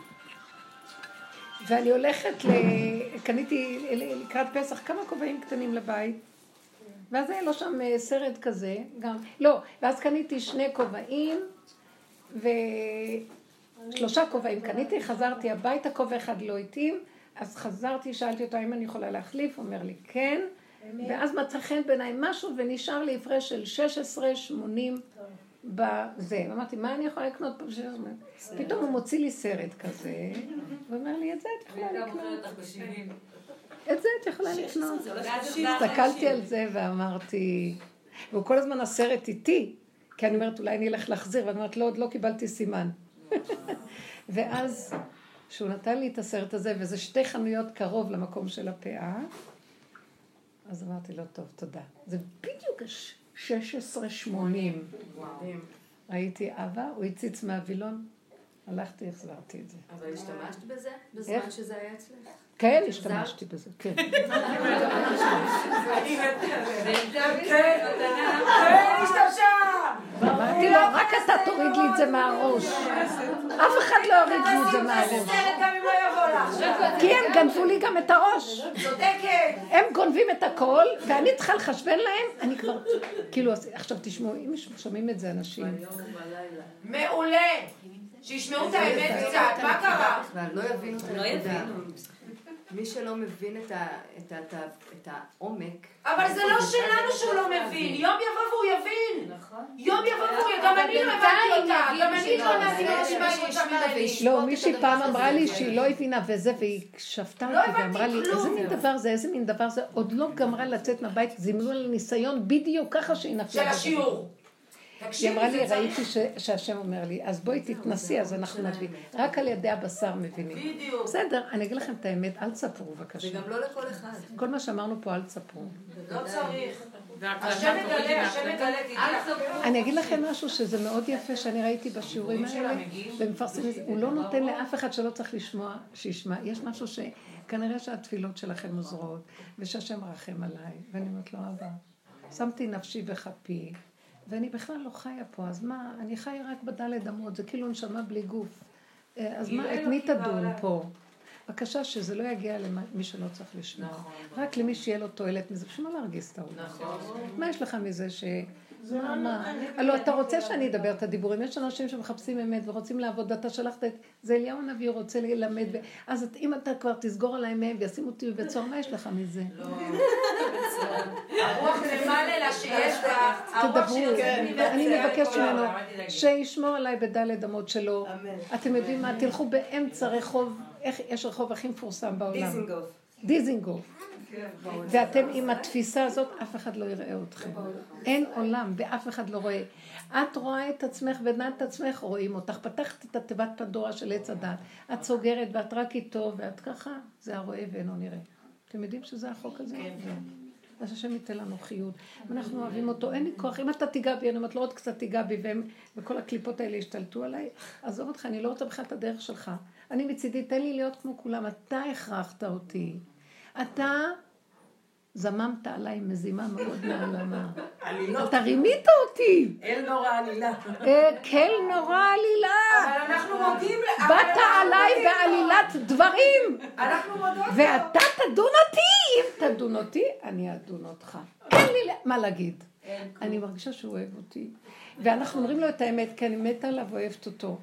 ואני הולכת ל... קניתי לקראת פסח כמה כובעים קטנים לבית, ואז היה לו שם אה, סרט כזה, גם, לא, ואז קניתי שני כובעים, ושלושה כובעים קניתי, חזרתי הביתה, כובע אחד לא התאים, אז חזרתי, שאלתי אותו האם אני יכולה להחליף, הוא אומר לי כן, ואז מצא חן בעיניי משהו, ונשאר לי הפרש של 16.80 בזה. אמרתי, מה אני יכולה לקנות פה? ב-16? פתאום הוא מוציא לי סרט כזה, ואומר לי, את זה את יכולה לקנות. מוכרת לך ב-70. את זה את יכולה לקנות. הסתכלתי על זה ואמרתי, והוא כל הזמן הסרט איתי, כי אני אומרת, אולי אני אלך להחזיר, ואני אומרת, לא, עוד לא קיבלתי סימן. <laughs> ואז, כשהוא נתן לי את הסרט הזה, וזה שתי חנויות קרוב למקום של הפאה, אז אמרתי לו, טוב, תודה. זה בדיוק ה- 16.80. ראיתי אבא, הוא הציץ מהווילון, הלכתי, החזרתי את זה. אבל השתמשת בזה? בזמן שזה היה אצלך? כן, השתמשתי בזה, כן. <laughs> כן, השתמשה! אמרתי לו, רק אתה תוריד לי את זה מהראש. אף אחד לא יוריד לי את זה מהראש. לא. כי הם גנבו לי גם את הראש. הם גונבים את הכל, ואני צריכה לחשבן להם, אני כבר... כאילו, עכשיו תשמעו, אם שומעים את זה אנשים, מעולה. שישמעו את האמת קצת, מה קרה? לא יבינו את הנקודה. מי שלא מבין את ה- את ה- את ה- את העומק... אבל זה לא שלנו שהוא לא מבין. יום יבוא והוא יבין. יום יבוא והוא יבין. גם אני לא הבנתי אותה. גם אני התלוננתי לרשימה היא רוצה ממני. לא, מישהי פעם אמרה לי שהיא לא הבינה וזה, והיא שפטה לא אותי הבנתי ואמרה לי. איזה מין דבר זה, איזה מין דבר זה, עוד לא גמרה לצאת מהבית, זימנו לה ניסיון בדיוק ככה שהיא נפלה. של. השיעור. היא אמרה לי, ראיתי שהשם אומר לי, אז בואי תתנסי, אז אנחנו נביא. רק על ידי הבשר מבינים. בדיוק. בסדר, אני אגיד לכם את האמת, אל תספרו בבקשה. זה גם לא לכל אחד. כל מה שאמרנו פה, אל תספרו. לא צריך. השם מגלה. השם מגלה, תדעי. אני אגיד לכם משהו שזה מאוד יפה שאני ראיתי בשיעורים האלה, ומפרסמים את זה. הוא לא נותן לאף אחד שלא צריך לשמוע, שישמע. יש משהו שכנראה שהתפילות שלכם עוזרות, ושהשם רחם עליי. ואני אומרת לו, אבא, שמתי נפשי בכפי, ואני בכלל לא חיה פה, אז מה, אני חיה רק בדלת אמות, זה כאילו נשמה בלי גוף. אה, אז מה, את מי תדון פה? בבקשה שזה לא יגיע למי שלא צריך לשמוע. רק למי שיהיה לו תועלת מזה, בשביל מה להרגיז את העולם? מה יש לך מזה ש... מה, מה? הלוא אתה רוצה שאני אדבר את הדיבורים, יש אנשים שמחפשים אמת ורוצים לעבוד, אתה שלחת את... זה אליהו הנביא רוצה ללמד, אז אם אתה כבר תסגור עליי מהם וישימו אותי בבית סוהר, מה יש לך מזה? הרוח למעלה לה שיש. הרוח תדברו, אני מבקשת ממנו שישמור עליי בדלת אמות שלו. אתם יודעים מה? תלכו באמצע רחוב, איך יש רחוב הכי מפורסם בעולם? דיזינגוף. דיזינגוף. ואתם עם התפיסה הזאת, אף אחד לא יראה אתכם. אין עולם, ואף אחד לא רואה. את רואה את עצמך ודעת את עצמך, רואים אותך. פתחת את התיבת פנדורה של עץ הדת. את סוגרת ואת רק איתו, ואת ככה, זה הרואה ואינו נראה. אתם יודעים שזה החוק הזה? כן. אז השם ייתן לנו חיות. ואנחנו אוהבים אותו, אין לי כוח. אם אתה תיגע בי, אני אומרת, לא עוד קצת תיגע בי, והם, וכל הקליפות האלה ישתלטו עליי, עזוב אותך, אני לא רוצה בכלל את הדרך שלך. אני מצידי, תן לי להיות כמו כולם, אתה הכרחת אותי. אתה זממת עליי מזימה מאוד מעלמה. עלילות. אתה רימית אותי. אל נורא עלילה. כל נורא עלילה. אבל אנחנו מודים ל... אבל באת עליי בעלילת דברים. אנחנו מודות לו. ואתה תדון אותי, אם תדון אותי, אני אדון אותך. אין לי מה להגיד. אני מרגישה שהוא אוהב אותי. ואנחנו אומרים לו את האמת, כי אני מתה עליו ואוהבת אותו.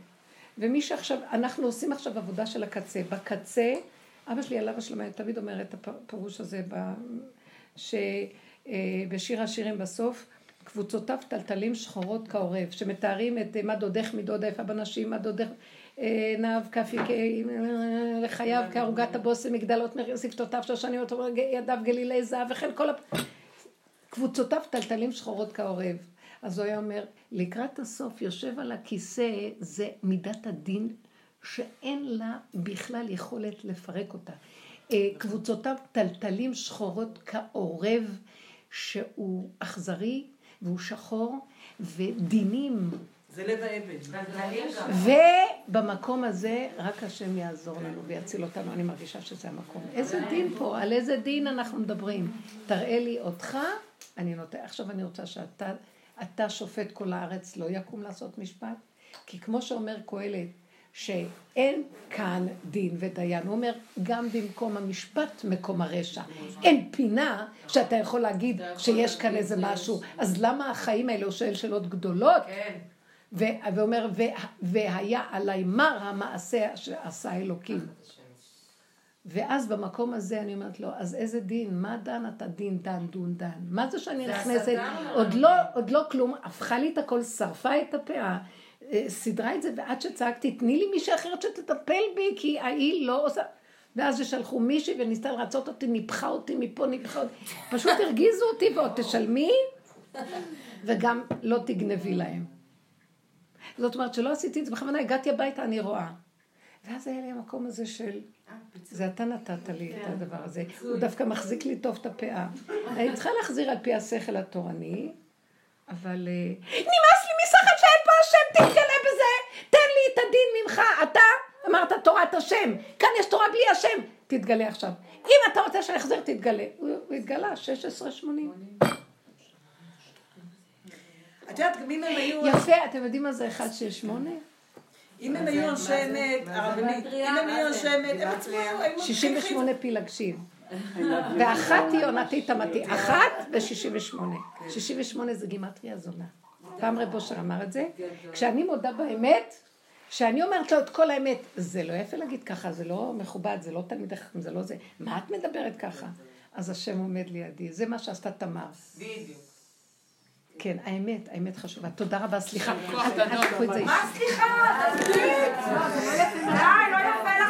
ומי שעכשיו, אנחנו עושים עכשיו עבודה של הקצה. בקצה, אבא שלי עליו השלמה, תמיד אומר את הפירוש הזה, ב- שבשיר השירים בסוף, קבוצותיו טלטלים שחורות כעורב, שמתארים את אה, מה דודך מדודה יפה בנשים, מה דודך אה, נאב כפי לחייו כערוגת הבושם, מגדלות שפתותיו שושניות, ידיו גלילי זהב, וכן כל ה... קבוצותיו טלטלים שחורות כעורב. אז הוא היה אומר, לקראת הסוף יושב על הכיסא, זה מידת הדין שאין לה בכלל יכולת לפרק אותה. אה, קבוצותיו טלטלים שחורות כעורב שהוא אכזרי והוא שחור ודינים. זה לב האבן. ובמקום הזה רק השם יעזור לנו ויציל אותנו, אני מרגישה שזה המקום. איזה דין פה, על איזה דין אנחנו מדברים? תראה לי אותך, אני נותן, עכשיו אני רוצה שאתה אתה שופט כל הארץ, לא יקום לעשות משפט? כי כמו שאומר קהלת, שאין כאן דין ודיין. הוא אומר, גם במקום המשפט מקום הרשע. אין פינה שאתה יכול להגיד שיש כאן איזה משהו. אז למה החיים האלה, הוא שואל שאלות גדולות? כן. ואומר, והיה עליי מר המעשה שעשה אלוקים. ואז במקום הזה אני אומרת לו, אז איזה דין? מה דן אתה דין דן דון דן? מה זה שאני נכנסת? עוד לא, עוד לא כלום, הפכה לי את הכל, שרפה את הפאה. אה, סידרה את זה, ועד שצעקתי, תני לי מישהי אחרת שתטפל בי, כי ההיא לא עושה... ואז שלחו מישהי וניסתה לרצות אותי, ניפחה אותי מפה, ניפחה אותי. פשוט הרגיזו אותי ועוד תשלמי, וגם לא תגנבי להם. זאת אומרת שלא עשיתי את זה בכוונה, הגעתי הביתה, אני רואה. ואז היה לי המקום הזה של, זה אתה נתת לי את כן. הדבר הזה. הוא דווקא מחזיק לי טוב את הפאה. אני צריכה להחזיר על פי השכל התורני, אבל אה, נמאס לי משכל שאין פה השם, תתגלה בזה, תן לי את הדין ממך, אתה אמרת תורת השם, כאן יש תורה בלי השם, תתגלה עכשיו. אם אתה רוצה שאני אחזיר, תתגלה. הוא התגלה, 1680. את יודעת, גם אם הם היו... יפה, אתם יודעים מה זה 168? אם הם היו אנשי אמת, הרבנית, אם הם היו אנשי אמת, הם עצמם 68 פילגשים. ואחת היא עונתית אמתי, אחת ו-68. 68 זה גימטריה זונה. פעם רב אושר אמר את זה. כשאני מודה באמת, כשאני אומרת לו את כל האמת, זה לא יפה להגיד ככה, זה לא מכובד, זה לא תלמיד חכם, זה לא זה. מה את מדברת ככה? אז השם עומד לידי. זה מה שעשתה תמר. בדיוק. כן, האמת, האמת חשובה. תודה רבה, סליחה. מה סליחה? די, לא